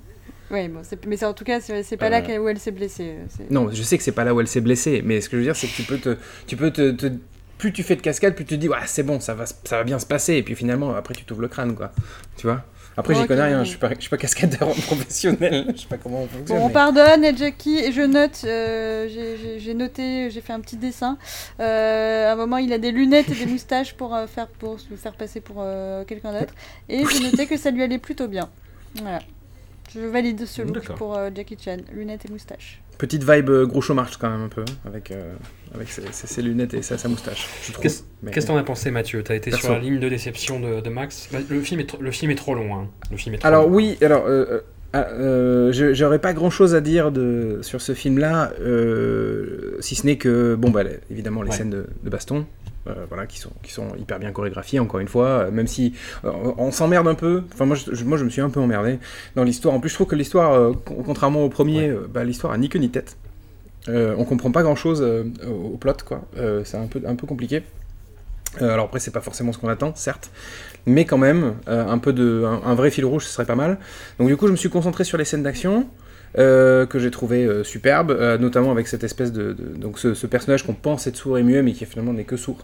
Oui, bon, mais en tout cas, c'est pas là où elle s'est blessée. Non, je sais que c'est pas là où elle s'est blessée, mais ce que je veux dire, c'est que tu peux te, tu peux te, plus tu fais de cascade, plus tu te dis, ouais, c'est bon, ça va, ça va bien se passer, et puis finalement, après, tu t'ouvres le crâne, quoi. Tu vois? Après, j'y connais rien, je suis pas, je suis pas cascadeur professionnel, je sais pas comment on fonctionne. Bon, on pardonne, et Jackie, et je note, euh, j'ai noté, j'ai fait un petit dessin. Euh, à un moment, il a des lunettes et des moustaches pour, euh, faire, pour se faire passer pour quelqu'un d'autre. Et j'ai noté que ça lui allait plutôt bien. Voilà. Je valide ce look pour Jackie Chan, lunettes et moustaches. Petite vibe euh, Groucho Marx quand même un peu, avec, euh, avec ses, lunettes et sa, moustache. Qu'est-ce que t'en as pensé Mathieu? T'as été sur la ligne de déception de, Max? Bah, le, film est le film est trop long. Hein. Le film est alors oui, alors euh, ah, j'aurais pas grand chose à dire de, sur ce film là, si ce n'est que, bon bah évidemment les scènes de, de baston, voilà, qui sont, qui sont hyper bien chorégraphiés, encore une fois, euh, même si euh, on s'emmerde un peu. Enfin, moi je, moi, je me suis un peu emmerdé dans l'histoire. En plus, je trouve que l'histoire, contrairement au premier, bah, l'histoire a ni queue ni tête. on comprend pas grand chose au plot, quoi. c'est un peu, un peu compliqué. alors après, c'est pas forcément ce qu'on attend, certes, mais quand même, un peu de, un, vrai fil rouge, ce serait pas mal. Donc du coup, je me suis concentré sur les scènes d'action. Euh, que j'ai trouvé euh, superbe, euh, notamment avec cette espèce de, donc ce, personnage qu'on pense être sourd et muet, mais qui finalement n'est que sourd.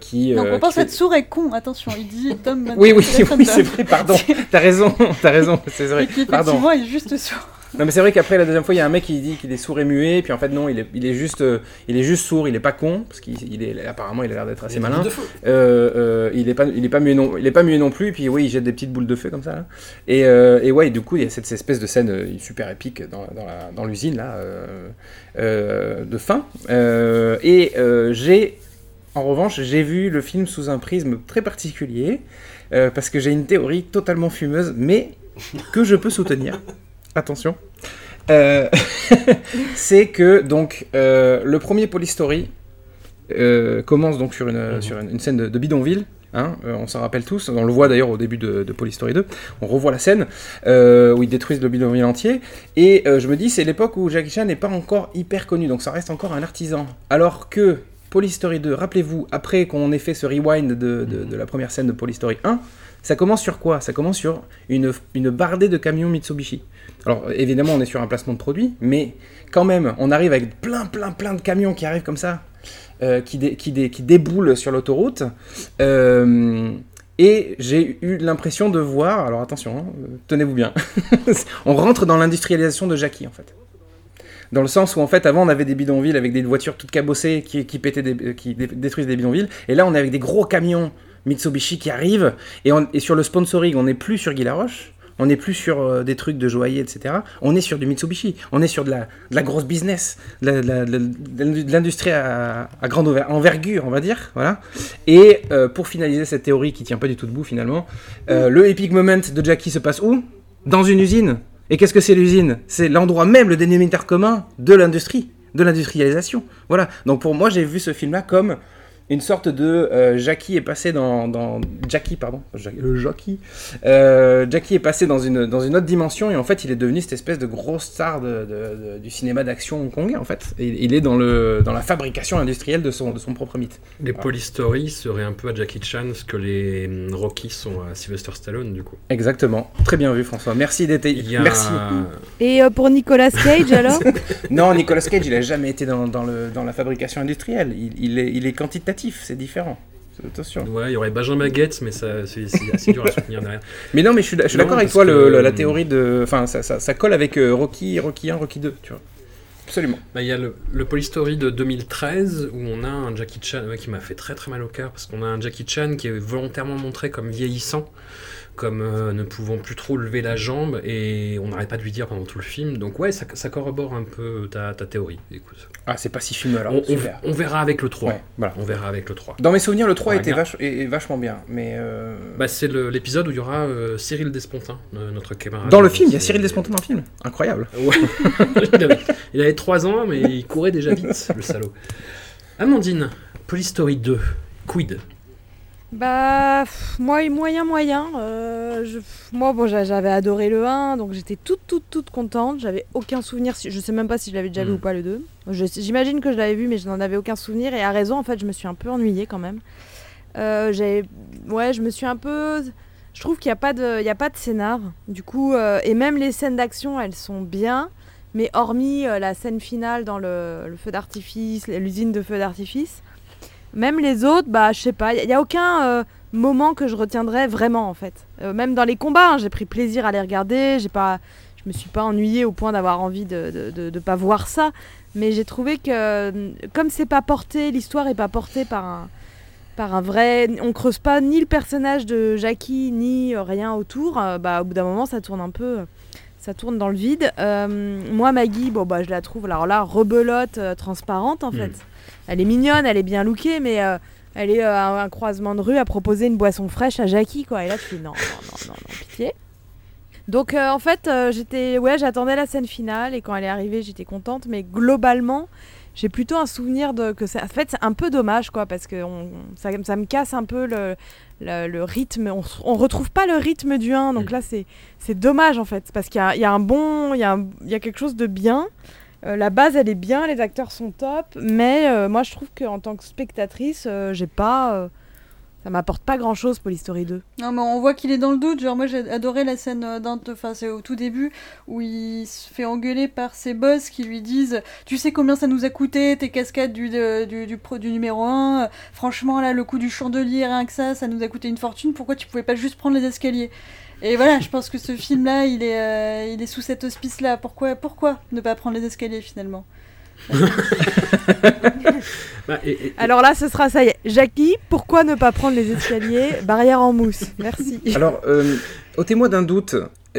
qui, on pense être sourd et con. Attention, il dit Tom. oui, oui, oui, c'est vrai. Pardon. T'as raison, t'as raison. C'est vrai. Et qui effectivement est juste sourd. Non mais c'est vrai qu'après la deuxième fois il y a un mec qui dit qu'il est sourd et muet puis en fait non il est, il est juste euh, il est juste sourd il est pas con parce qu'il est apparemment il a l'air d'être assez malin. euh, euh, il est pas il est pas muet non il est pas muet non plus et puis oui il jette des petites boules de feu comme ça et, et ouais du coup il y a cette, espèce de scène super épique dans, dans l'usine là de fin. Et j'ai en revanche j'ai vu le film sous un prisme très particulier parce que j'ai une théorie totalement fumeuse mais que je peux soutenir attention, euh, c'est que donc euh, le premier Polystory euh, commence donc sur une, sur une, scène de, bidonville. Hein, on s'en rappelle tous, on le voit d'ailleurs au début de, de Polystory 2, on revoit la scène où ils détruisent le bidonville entier, et je me dis c'est l'époque où Jackie Chan n'est pas encore hyper connu, donc ça reste encore un artisan. Alors que Polystory 2, rappelez-vous, après qu'on ait fait ce rewind de, de, la première scène de Polystory 1, ça commence sur quoi? Ça commence sur une, une bardée de camions Mitsubishi. Alors évidemment, on est sur un placement de produit, mais quand même, on arrive avec plein, plein, plein de camions qui arrivent comme ça, euh, qui, qui, déboulent sur l'autoroute. Euh, et j'ai eu l'impression de voir, alors attention, hein, tenez-vous bien, on rentre dans l'industrialisation de Jackie en fait. Dans le sens où en fait avant on avait des bidonvilles avec des voitures toutes cabossées qui, qui, des, qui détruisent des bidonvilles, et là on est avec des gros camions Mitsubishi qui arrivent, et, et sur le sponsoring on n'est plus sur Guy Laroche, on n'est plus sur euh, des trucs de joaillier, etc. On est sur du Mitsubishi. On est sur de la, de la grosse business, de l'industrie à, grande envergure, on va dire. Voilà. Et euh, pour finaliser cette théorie qui tient pas du tout debout finalement, euh, le epic moment de Jackie se passe où? Dans une usine. Et qu'est-ce que c'est l'usine? C'est l'endroit même, le dénominateur commun de l'industrie, de l'industrialisation. Voilà. Donc pour moi, j'ai vu ce film-là comme une sorte de euh, Jackie est passé dans, dans Jackie pardon le Jackie euh, Jackie est passé dans une dans une autre dimension et en fait il est devenu cette espèce de grosse star de, du cinéma d'action hongkongais en fait. Et, il est dans le dans la fabrication industrielle de son de son propre mythe. Les voilà. Polystory seraient un peu à Jackie Chan ce que les hum, Rocky sont à Sylvester Stallone du coup. Exactement. Très bien vu François. Merci d'être merci. et euh, pour Nicolas Cage alors? Non Nicolas Cage il a jamais été dans, dans, le, dans la fabrication industrielle. Il, il est, il est quantitatif c'est différent. Attention. Ouais, il y aurait Benjamin Gates, mais c'est assez dur à soutenir derrière. Mais non, mais je suis, d'accord avec toi, le, la théorie de. Enfin, ça, ça, colle avec euh, Rocky, Rocky 1, Rocky 2, tu vois. Absolument. Bah, il y a le, le Polystory de 2013 où on a un Jackie Chan qui m'a fait très très mal au cœur parce qu'on a un Jackie Chan qui est volontairement montré comme vieillissant comme euh, ne pouvant plus trop lever la jambe, et on n'arrête pas de lui dire pendant tout le film. Donc ouais, ça, ça corrobore un peu ta, ta théorie. Écoute. Ah, c'est pas si film alors. On, on, verra avec le 3. voilà. On verra avec le 3. Dans mes souvenirs, le 3 était vache, est, vachement bien, mais... Euh... Bah, c'est l'épisode où il y aura euh, Cyril Despontin, notre camarade. Dans le film, il y a Cyril Despontin dans le film. Incroyable. Ouais. il, avait, il, avait, 3 ans, mais il courait déjà vite, le salaud. Amandine, Polystory 2, quid? Bah, moi, moyen, moyen. Euh, moi, bon, j'avais adoré le 1, donc j'étais toute, toute, toute contente. J'avais aucun souvenir, je sais même pas si je l'avais déjà vu hmm. ou pas le 2. J'imagine que je l'avais vu, mais je n'en avais aucun souvenir. Et à raison, en fait, je me suis un peu ennuyée quand même. Euh, ouais, je me suis un peu. je trouve qu'il n'y a, pas de, il a pas de scénar. Du coup, et même les scènes d'action, elles sont bien. Mais hormis la scène finale dans le, le feu d'artifice, l'usine de feu d'artifice, même les autres, bah, je sais pas, il n'y a, aucun moment que je retiendrai vraiment en fait. Euh, même dans les combats, hein, j'ai pris plaisir à les regarder. J'ai pas, je me suis pas ennuyée au point d'avoir envie de, de, pas voir ça. Mais j'ai trouvé que comme c'est pas porté, l'histoire est pas portée par un par un vrai, on creuse pas ni le personnage de Jackie ni rien autour. Euh, bah au bout d'un moment ça tourne un peu, ça tourne dans le vide. Euh, moi Maggie, bon bah je la trouve alors là rebelote, transparente en hmm. fait. Elle est mignonne, elle est bien lookée, mais elle est euh, à un croisement de rue à proposer une boisson fraîche à Jackie, quoi. Et là, tu dis non, non, non, non, non pitié. Donc, euh, en fait, euh, j'étais, ouais, j'attendais la scène finale et quand elle est arrivée, j'étais contente. Mais globalement, j'ai plutôt un souvenir de que ça. En fait, c'est un peu dommage, quoi, parce que ça, ça, me casse un peu le, le, rythme. On, on, retrouve pas le rythme du 1, donc mm. là, c'est, dommage, en fait, parce qu'il y a, y a un bon. Il y, a y a quelque chose de bien. Euh, la base, elle est bien, les acteurs sont top, mais euh, moi, je trouve qu'en tant que spectatrice, euh, j'ai pas. Ça m'apporte pas grand chose, Polystory 2. Non, mais on voit qu'il est dans le doute. Genre, moi, j'ai adoré la scène enfin, c'est au tout début où il se fait engueuler par ses boss qui lui disent Tu sais combien ça nous a coûté tes cascades du, du, du, du numéro 1 Franchement, là, le coût du chandelier, rien que ça, ça nous a coûté une fortune. Pourquoi tu pouvais pas juste prendre les escaliers? Et voilà, je pense que ce film-là, il est, euh, il est sous cet hospice-là. Pourquoi, pourquoi ne pas prendre les escaliers finalement? bah, Alors là, ce sera ça y est. Jackie, pourquoi ne pas prendre les escaliers Barrière en mousse? Merci. Alors, euh, ôtez-moi d'un doute.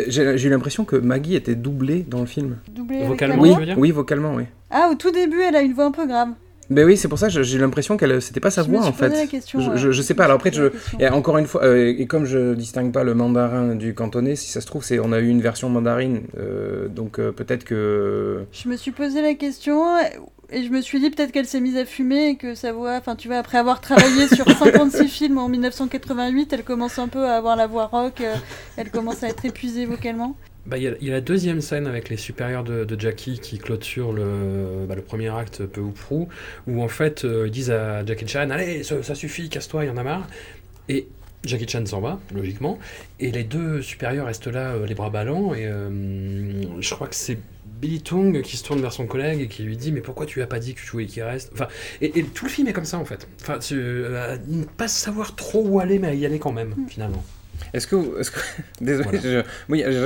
J'ai eu l'impression que Maggie était doublée dans le film. Doublée vocalement, oui, oui, vocalement, oui. Ah, au tout début, elle a une voix un peu grave. Ben oui, c'est pour ça que j'ai l'impression qu'elle c'était pas sa voix en fait. je, je, sais pas. Alors après, je, et encore une fois, euh, et comme je distingue pas le mandarin du cantonais, si ça se trouve, c'est on a eu une version mandarine, euh, donc euh, peut-être que. Je me suis posé la question et je me suis dit peut-être qu'elle s'est mise à fumer et que sa voix, enfin tu vois, après avoir travaillé sur 56 films en 1988, elle commence un peu à avoir la voix rock, elle commence à être épuisée vocalement. Bah, il y, a la deuxième scène avec les supérieurs de, Jackie qui clôture le, bah, le, premier acte peu ou prou, où en fait euh, ils disent à Jackie Chan Allez, ça, suffit, casse-toi, il y en a marre. Et Jackie Chan s'en va, logiquement, et les deux supérieurs restent là, euh, les bras ballants, et euh, je crois que c'est Billy Tung qui se tourne vers son collègue et qui lui dit mais pourquoi tu as pas dit que tu voulais qu'il reste? Enfin et, tout le film est comme ça en fait. Enfin ne pas savoir trop où aller mais à y aller quand même mm. Est-ce que, que, désolé,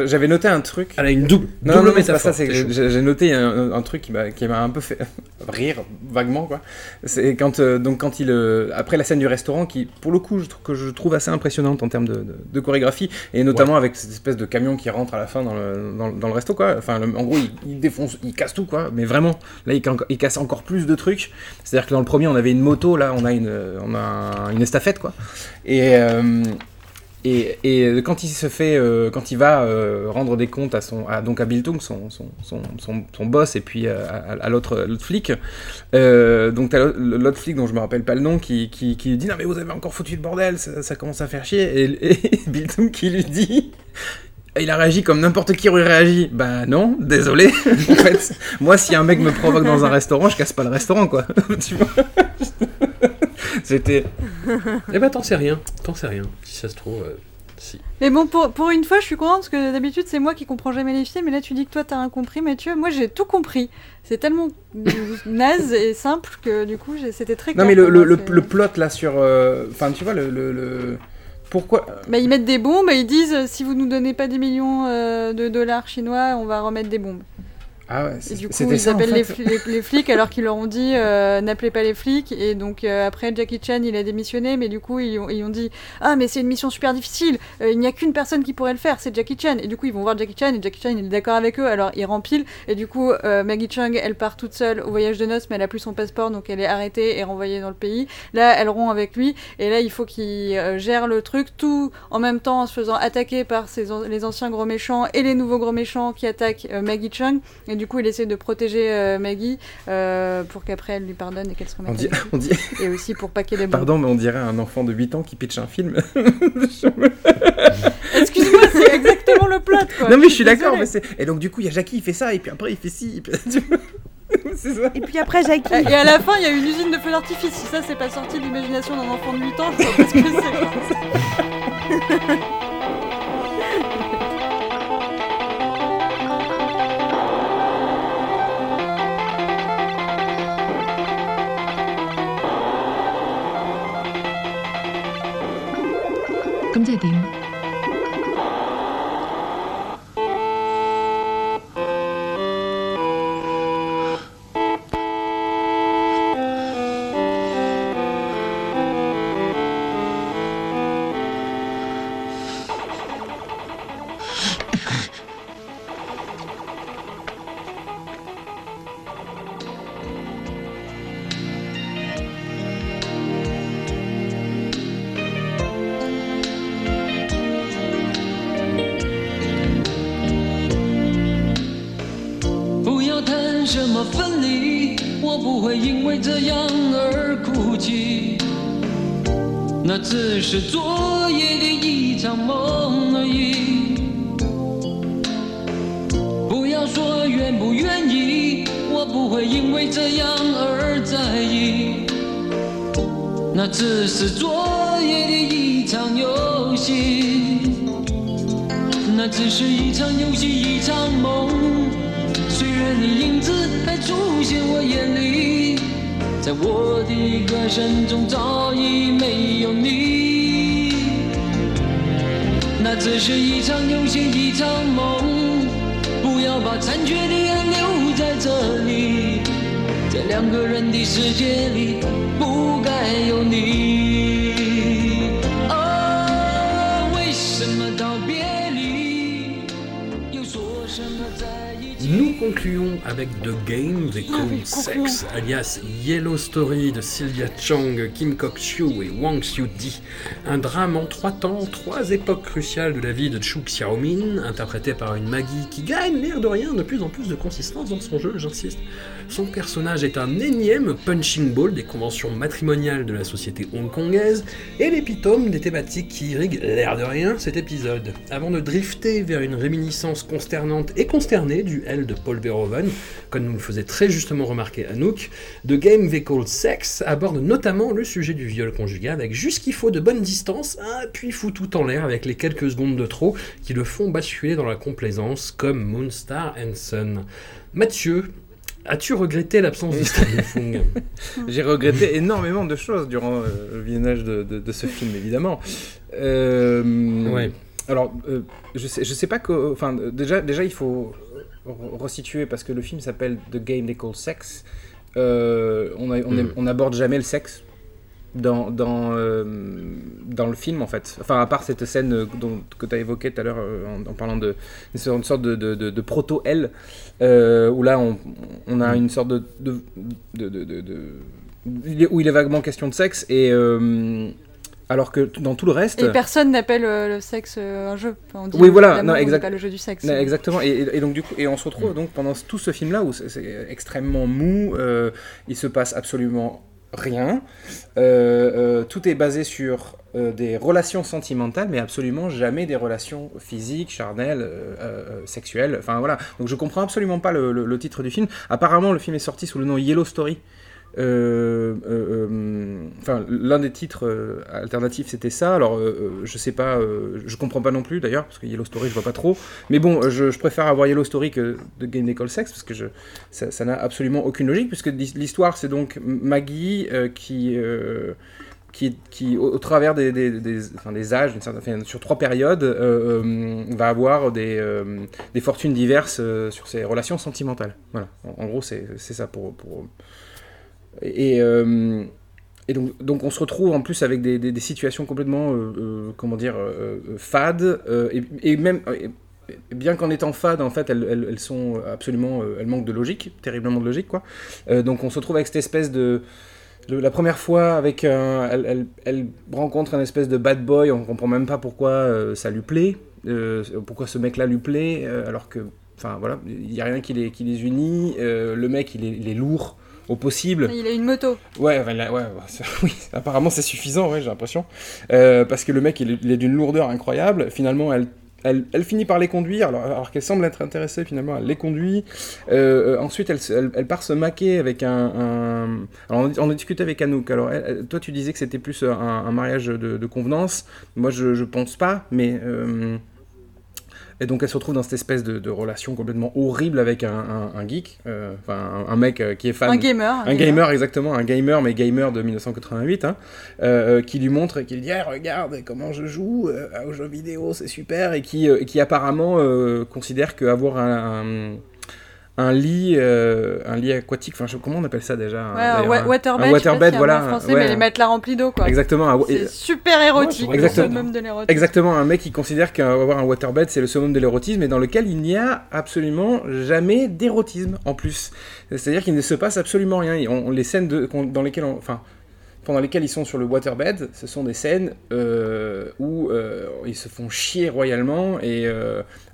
j'avais noté un truc. Elle a une double. Non, non, mais c'est pas ça. j'ai noté un, truc qui m'a, qui m'a un peu fait rire vaguement quoi. C'est quand euh, donc quand il euh, après la scène du restaurant qui pour le coup je trouve que je trouve assez impressionnante en termes de, de, chorégraphie et notamment avec cette espèce de camion qui rentre à la fin dans le, dans, le resto quoi. Enfin en gros il, défonce, il casse tout quoi. Mais vraiment là il, il casse encore plus de trucs. C'est-à-dire que dans le premier on avait une moto là on a une on a une estafette quoi. Et euh, et, et, quand il se fait, euh, quand il va euh, rendre des comptes à son, à, donc à Bill Tung, son, son, son, son, boss, et puis euh, à, l'autre flic, donc l'autre flic dont je me rappelle pas le nom, qui, qui, qui, lui dit non mais vous avez encore foutu le bordel, ça, commence à faire chier, et, et Bill Tung qui lui dit il a réagi comme n'importe qui aurait réagi. Bah non, désolé. en fait, moi, si un mec me provoque dans un restaurant, je casse pas le restaurant, quoi. tu vois? C'était. Eh ben, t'en sais rien. T'en sais rien. Si ça se trouve. Euh, si. Mais bon, pour, pour, une fois, je suis contente parce que d'habitude, c'est moi qui comprends jamais les films. Mais là, tu dis que toi, t'as rien compris. Mais tu vois, moi, j'ai tout compris. C'est tellement naze et simple que du coup, c'était très Non, mais le, le, le, plot là sur. Euh, enfin, tu vois, le... le... Pourquoi bah, Ils mettent des bombes et ils disent si vous nous donnez pas des millions euh, de dollars chinois, on va remettre des bombes. Ah et du coup, ils appellent les, les, flics alors qu'ils leur ont dit euh, n'appelez pas les flics. Et donc, euh, après, Jackie Chan, il a démissionné, mais du coup, ils ont, ils ont dit Ah, mais c'est une mission super difficile, euh, il n'y a qu'une personne qui pourrait le faire, c'est Jackie Chan. Et du coup, ils vont voir Jackie Chan, et Jackie Chan, il est d'accord avec eux, alors il rempile. Et du coup, Maggie Chung, elle part toute seule au voyage de noces, mais elle a plus son passeport, donc elle est arrêtée et renvoyée dans le pays. Là, elle rompt avec lui, et là, il faut qu'il gère le truc, tout en même temps en se faisant attaquer par ses les anciens gros méchants et les nouveaux gros méchants qui attaquent Maggie Chung. Et du coup, il essaie de protéger euh, Maggie euh, pour qu'après elle lui pardonne et qu'elle se remette. On dit, Et aussi pour paquer les Pardon, mais on dirait un enfant de 8 ans qui pitch un film. Excuse-moi, c'est exactement le plot. Quoi. Non, mais je suis d'accord. Et donc, du coup, il y a Jackie, il fait ça, et puis après, il fait ci. Et puis... Ça. Et puis après Jackie. Et à la fin, il y a une usine de feux d'artifice. Si ça, c'est pas sorti de l'imagination d'un enfant de 8 ans, je sais pas ce que c'est. 这点?昨夜的一场游戏那只是一场游戏一场梦虽然你影子还出现我眼里在我的歌声中早已没有你那只是一场游戏一场梦不要把残缺的爱留在这里在两个人的世界里不该有你。Nous concluons avec The Game, The Cold Sex, alias Yellow Story de Sylvia Chang, Kim Kok-chiu et Wang Xiu-di. Un drame en trois temps, trois époques cruciales de la vie de Chu Xiaomin, interprété par une Maggie qui gagne l'air de rien de plus en plus de consistance dans son jeu, j'insiste. Son personnage est un énième punching ball des conventions matrimoniales de la société hongkongaise et l'épitome des thématiques qui irriguent l'air de rien cet épisode. Avant de drifter vers une réminiscence consternante et consternée du L de Paul Verhoeven, comme nous le faisait très justement remarquer Anouk, The Game They Call Sex aborde notamment le sujet du viol conjugal avec juste qu'il faut de bonne distance, hein, puis fout tout en l'air avec les quelques secondes de trop qui le font basculer dans la complaisance comme Moonstar and Sun. Mathieu, As-tu regretté l'absence de Stanley Fung J'ai regretté énormément de choses durant euh, le visionnage de, ce film, évidemment. Euh, ouais. Alors, euh, je sais, je sais pas que. Enfin, déjà, déjà, il faut resituer parce que le film s'appelle The Game They Call Sex. on, hmm. on, aborde jamais le sexe dans, dans, euh, dans le film en fait. Enfin, à part cette scène euh, dont, que tu as évoquée tout à l'heure euh, en, parlant de une sorte de, de, de, proto-L, où là on, on, a une sorte de, où il est vaguement question de sexe et. alors que dans tout le reste. Et personne n'appelle le sexe un jeu. oui, voilà, non, exact... pas le jeu du sexe. exactement. Et, et, donc du coup, et on se retrouve donc pendant tout ce film-là où c'est extrêmement mou, il se passe absolument rien. Euh, euh, tout est basé sur euh, des relations sentimentales, mais absolument jamais des relations physiques, charnelles, sexuelles. Enfin voilà. Donc je comprends absolument pas le, titre du film. Apparemment, le film est sorti sous le nom Yellow Story. Euh, euh, euh, enfin, l'un des titres alternatifs c'était ça. Alors, je sais pas, je comprends pas non plus d'ailleurs, parce que Yellow Story je vois pas trop. Mais bon, je, préfère avoir Yellow Story que de Game Call Sex, parce que ça n'a absolument aucune logique, puisque l'histoire c'est donc Maggie qui. Qui, qui, au, travers des, enfin, des âges, sur trois périodes, va avoir des, fortunes diverses sur ses relations sentimentales. Voilà, en, gros, c'est ça pour, et, euh, donc, on se retrouve en plus avec des, situations complètement, euh, euh, comment dire, fades, et, même, bien qu'en étant fades, en fait, elles, sont absolument, elles manquent de logique, terriblement de logique, quoi. donc on se retrouve avec cette espèce de... la première fois, avec elle, elle, rencontre un espèce de bad boy, on comprend même pas pourquoi ça lui plaît, pourquoi ce mec-là lui plaît, alors que, enfin voilà, il n'y a rien qui les, qui les unit, le mec il est lourd, au possible. Il a une moto. Ouais, ouais, ouais, oui, apparemment c'est suffisant, ouais, j'ai l'impression. Euh, parce que le mec, il est, d'une lourdeur incroyable. Finalement, elle, elle, elle, finit par les conduire, alors, alors qu'elle semble être intéressée, finalement, elle les conduit. Euh, euh, ensuite, elle, elle, part se maquer avec un. Alors, on, a discuté avec Anouk. Alors, toi, tu disais que c'était plus un, mariage de, convenance. Moi, je, je pense pas, mais. Et donc elle se retrouve dans cette espèce de, relation complètement horrible avec un, geek, euh, enfin un, mec euh, qui est fan. Un gamer. Un, gamer. exactement, un gamer, mais gamer de 1988, hein, euh, qui lui montre et qui lui dit Regarde comment je joue aux jeux vidéo, c'est super, et qui, qui apparemment considère qu'avoir un un lit, euh, un lit aquatique. Enfin, comment on appelle ça déjà ouais, un, waterbed. Un waterbed, voilà. En français, mais les matelas remplis d'eau, quoi. Exactement. C'est super érotique. Ouais, exactement. de l'érotisme. Exactement. Un mec qui considère qu'avoir un waterbed, c'est le summum de l'érotisme, et dans lequel il n'y a absolument jamais d'érotisme en plus. C'est-à-dire qu'il ne se passe absolument rien. On, les scènes de, dans lesquelles, enfin, pendant lesquelles ils sont sur le waterbed, ce sont des scènes euh, où euh, ils se font chier royalement et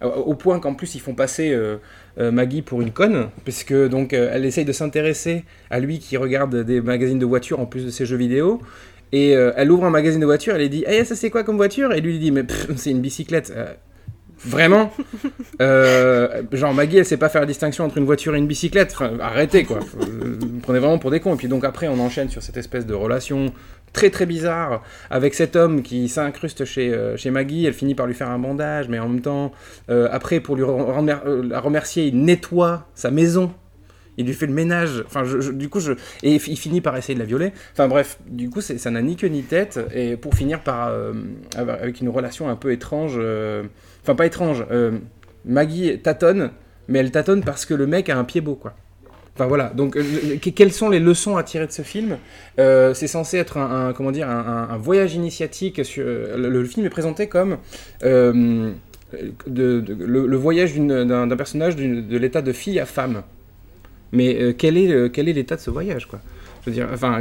au point qu'en plus ils font passer euh, Maggie pour une conne, puisque donc euh, elle essaye de s'intéresser à lui qui regarde des magazines de voitures en plus de ses jeux vidéo. Et euh, elle ouvre un magazine de voiture, elle lui dit Eh, ça c'est quoi comme voiture? Et lui il dit Mais c'est une bicyclette. Vraiment Genre Maggie elle sait pas faire la distinction entre une voiture et une bicyclette. arrêtez quoi. Vous prenez vraiment pour des cons. Et puis donc après on enchaîne sur cette espèce de relation très très bizarre avec cet homme qui s'incruste chez, euh, chez Maggie. Elle finit par lui faire un bandage, mais en même temps, euh, après, pour lui euh, la remercier, il nettoie sa maison. Il lui fait le ménage. Enfin, du coup, et il finit par essayer de la violer. Enfin bref, du coup, ça n'a ni queue ni tête. Et pour finir par avec une relation un peu étrange. Enfin, pas étrange. Maggie tâtonne, mais elle tâtonne parce que le mec a un pied beau, quoi. Enfin voilà, donc euh, quelles sont les leçons à tirer de ce film? Euh, C'est censé être un, comment dire un, voyage initiatique. Sur, le, film est présenté comme euh, le, voyage d'un personnage de l'état de fille à femme. Mais quel est quel est l'état de ce voyage quoi?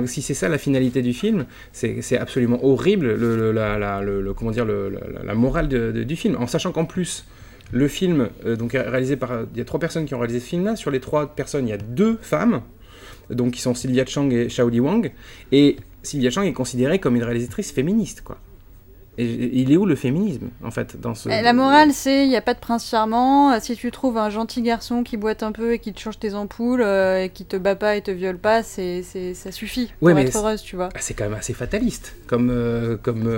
Si c'est ça la finalité du film, c'est absolument horrible le, la, comment dire, la, morale du film. En sachant qu'en plus, le film, euh, donc réalisé par. Il y a trois personnes qui ont réalisé ce film-là. Sur les trois personnes, il y a deux femmes, donc qui sont Sylvia Chang et Shaoli Wang. Et Sylvia Chang est considérée comme une réalisatrice féministe, quoi. Et il est où le féminisme, en fait, dans ce... La morale, c'est, il n'y a pas de prince charmant. Si tu trouves un gentil garçon qui boite un peu et qui te change tes ampoules, euh, et qui te bat pas et te viole pas, c'est, ça suffit pour être heureuse, tu vois. Ah, c'est quand même assez fataliste, comme... Euh, comme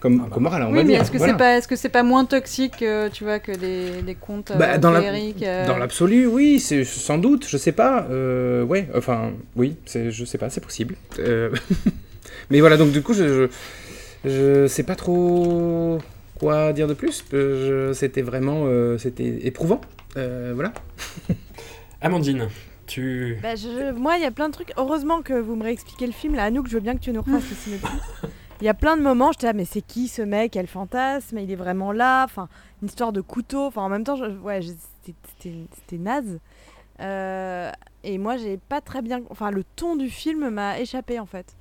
comme, ah bah. on oui, mais Est-ce que c'est pas, est-ce que c'est pas moins toxique, euh, tu vois, que des, des contes bah, euh, dans, euh dans l'absolu, oui, c'est sans doute, je sais pas, ouais, enfin, oui, c'est, je sais pas, c'est possible. mais voilà, donc du coup, je, je, sais pas trop quoi dire de plus. c'était vraiment, c'était éprouvant, voilà. Amandine. Tu... Bah, moi, il y a plein de trucs. Heureusement que vous me réexpliquez le film. Là, Anouk, je veux bien que tu nous refasses le synopsis. Il y a plein de moments, j'étais là, mais c'est qui ce mec? Quel fantasme? Il est vraiment là? Enfin, une histoire de couteau. Enfin, en même temps, je, ouais, c'était naze. Euh, et moi, j'ai pas très bien. Enfin, le ton du film m'a échappé en fait.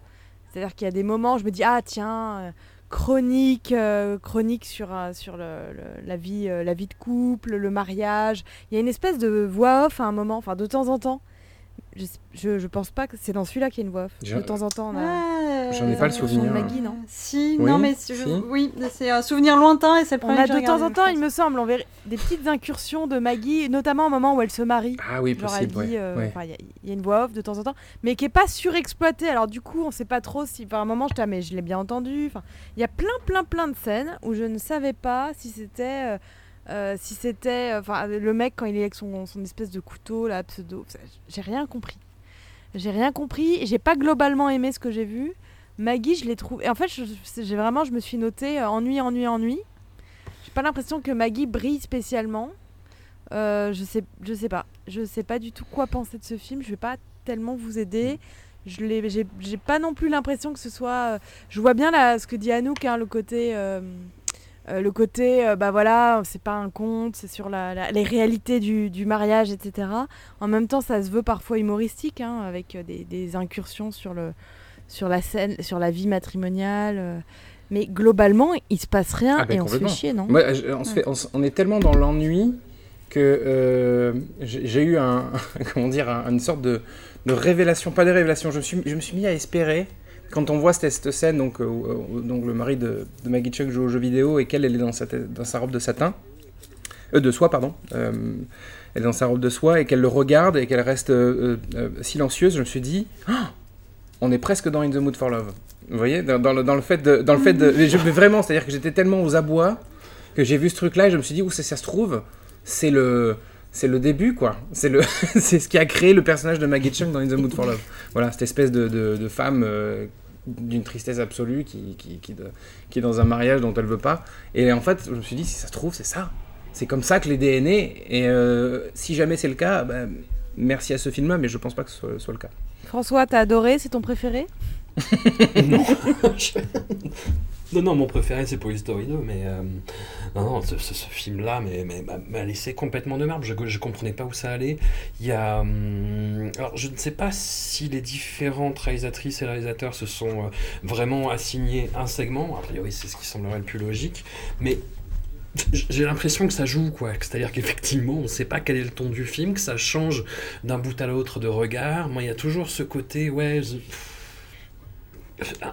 C'est-à-dire qu'il y a des moments, je me dis, ah tiens, euh, chronique, euh, chronique sur, le, la, vie, la vie de couple, le mariage. Il y a une espèce de voix off à un moment, enfin de temps en temps, je, je, pense pas que c'est dans celui-là qu'il y a une voix De temps en temps, J'en ai pas le souvenir. Maggie, non Si, oui, non, mais oui, c'est un souvenir lointain et c'est le On a de temps en temps, il me semble, on verrait des petites incursions de Maggie, notamment au moment où elle se marie. Ah oui, possible. Il euh, y, a une voix off de temps en temps, mais qui est pas surexploitée. Alors du coup, on sait pas trop si, par un moment, je mais je l'ai bien entendu. Enfin, il y a plein, plein, plein de scènes où je ne savais pas si c'était. Euh, euh, si c'était enfin le mec quand il est avec son, espèce de couteau là pseudo j'ai rien compris. J'ai rien compris j'ai pas globalement aimé ce que j'ai vu. Maggie je l'ai trouvé en fait j'ai vraiment je me suis noté euh, ennui ennui ennui. J'ai pas l'impression que Maggie brille spécialement. Euh, je sais je sais pas. Je sais pas du tout quoi penser de ce film. Je vais pas tellement vous aider. Je l'ai j'ai pas non plus l'impression que ce soit je vois bien ce que dit Anouk hein, le côté euh, le côté, euh, bah voilà, c'est pas un conte, c'est sur la, les réalités du, mariage, etc. En même temps, ça se veut parfois humoristique, hein, avec euh, des, incursions sur, le, sur la scène, sur la vie matrimoniale. mais globalement, il se passe rien ah, ben et on se fait chier, non? On, se fait, on, est tellement dans l'ennui que j'ai eu un, comment dire, une sorte de, de, révélation, pas de révélation, je me suis, je me suis mis à espérer quand on voit cette, scène, euh, donc le mari de, Maggie Chuck joue au jeu vidéo et qu'elle elle est dans sa, robe de satin, euh, de soie, pardon, euh, elle est dans sa robe de soie et qu'elle le regarde et qu'elle reste silencieuse, je me suis dit, ah, on est presque dans In the Mood for Love. Vous voyez, dans, le, fait de, dans le fait de, je, vraiment, c'est-à-dire que j'étais tellement aux abois que j'ai vu ce truc-là et je me suis dit, où ça, se trouve, c'est le c'est le début, quoi. C'est le, c'est ce qui a créé le personnage de Maggie Chung dans In the Mood for Love. Voilà, cette espèce de, de, femme d'une tristesse absolue qui, qui, qui, qui, est dans un mariage dont elle veut pas. Et en fait, je me suis dit, si ça se trouve, c'est ça. C'est comme ça que les DNA. Et euh, si jamais c'est le cas, ben, merci à ce film-là, mais je pense pas que ce soit, soit le cas. François, t'as adoré? C'est ton préféré? Non. non, non, mon préféré c'est Police Story 2, mais euh, non, ce, film-là m'a laissé complètement de marbre. Je, je comprenais pas où ça allait. Il y a, hum, alors, je ne sais pas si les différentes réalisatrices et réalisateurs se sont euh, vraiment assignés un segment. A priori, c'est ce qui semblerait le plus logique, mais j'ai l'impression que ça joue, quoi. C'est-à-dire qu'effectivement, on ne sait pas quel est le ton du film, que ça change d'un bout à l'autre de regard. Moi, il y a toujours ce côté, ouais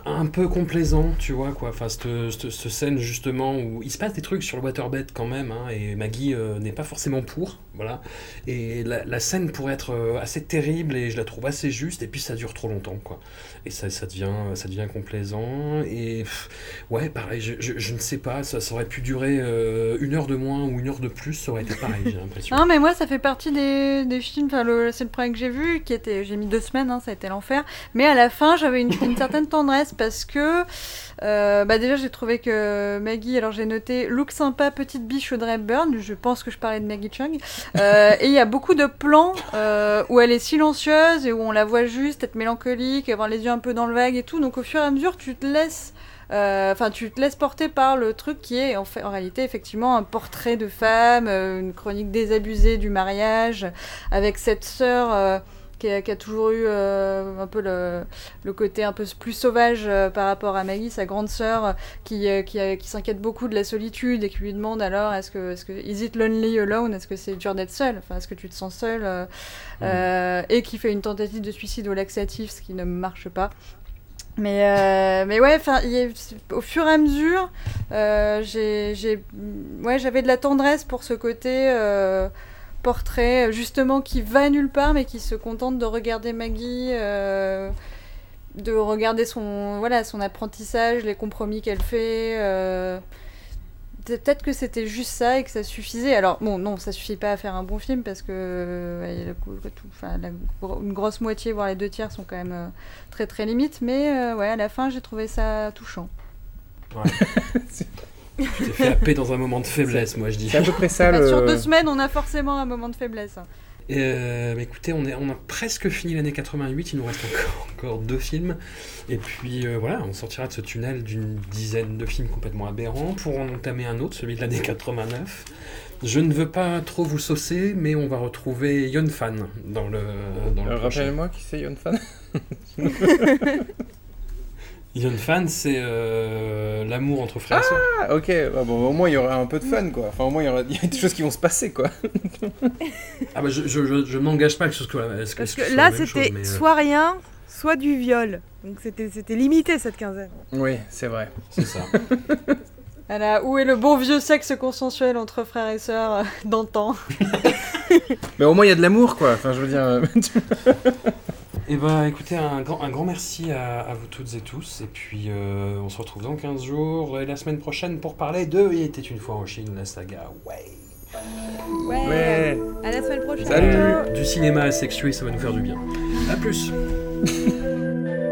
un peu complaisant, tu vois, quoi. Enfin, cette, scène justement où il se passe des trucs sur le waterbed quand même, hein, et Maggie euh, n'est pas forcément pour, voilà. Et la, scène pourrait être euh, assez terrible et je la trouve assez juste, et puis ça dure trop longtemps, quoi. Et ça, ça, devient, ça devient complaisant, et ouais, pareil, je, ne sais pas, ça, aurait pu durer euh, une heure de moins ou une heure de plus, ça aurait été pareil, j'ai l'impression. Non, mais moi, ça fait partie des, des films, enfin, c'est le premier que j'ai vu, qui était, j'ai mis deux semaines, hein, ça a été l'enfer, mais à la fin, j'avais une, une certaine tendresse parce que euh, bah déjà j'ai trouvé que Maggie, alors j'ai noté look sympa, petite biche Audrey Burn, je pense que je parlais de Maggie Chung, euh, et il y a beaucoup de plans euh, où elle est silencieuse et où on la voit juste être mélancolique, avoir les yeux un peu dans le vague et tout, donc au fur et à mesure tu te laisses enfin tu te laisses porter par le truc qui est en, fait, en réalité effectivement un portrait de femme, une chronique désabusée du mariage, avec cette sœur qui a, toujours eu euh, un peu le, le, côté un peu plus sauvage euh, par rapport à Maggie, sa grande sœur, qui, euh, qui, qui s'inquiète beaucoup de la solitude et qui lui demande alors est-ce que, est-ce que is it lonely alone? Est-ce que c'est dur d'être seul? Enfin, est-ce que tu te sens seul mm. Et qui fait une tentative de suicide au laxatif, ce qui ne marche pas. Mais, mais ouais, enfin, au fur et à mesure, j'ai, ouais, j'avais de la tendresse pour ce côté portrait justement qui va nulle part mais qui se contente de regarder Maggie, euh, de regarder son, voilà, son apprentissage, les compromis qu'elle fait. Euh, peut-être que c'était juste ça et que ça suffisait. Alors bon, non, ça suffit pas à faire un bon film parce que une grosse moitié, voire les deux tiers, sont quand même euh, très très limites. Mais ouais, à la fin, j'ai trouvé ça touchant. Ouais. Tu t'es fait happer dans un moment de faiblesse, moi je dis. C'est à peu près ça. Bah, le... Sur deux semaines, on a forcément un moment de faiblesse. Euh, écoutez, on, est, on a presque fini l'année 88, il nous reste encore, encore deux films. Et puis euh, voilà, on sortira de ce tunnel d'une dizaine de films complètement aberrants pour en entamer un autre, celui de l'année 89. Je ne veux pas trop vous saucer, mais on va retrouver Yon Fan dans le, dans le euh, Rappelez-moi qui c'est Yon Fan Young Fan, c'est euh, l'amour entre frères et Ah, ok. Ah, bon, au moins, il y aura un peu de fun, quoi. Enfin, au moins, il y aura des choses qui vont se passer, quoi. ah, bah, je, je, je, m'engage pas avec ce que, Parce que, là, c'était euh, soit rien, soit du viol. Donc, c'était limité, cette quinzaine. Oui, c'est vrai. C'est ça. Alors, où est le bon vieux sexe consensuel entre frères et sœurs euh, d'antan? Mais au moins, il y a de l'amour, quoi. Enfin, je veux dire. Eh ben, écoutez, un grand, un grand merci à, vous toutes et tous. Et puis, euh, on se retrouve dans 15 jours et la semaine prochaine pour parler de Il était une fois en Chine, la saga. Ouais. Ouais. ouais. À la semaine prochaine. Salut. Du cinéma asexué, ça va nous faire du bien. A plus.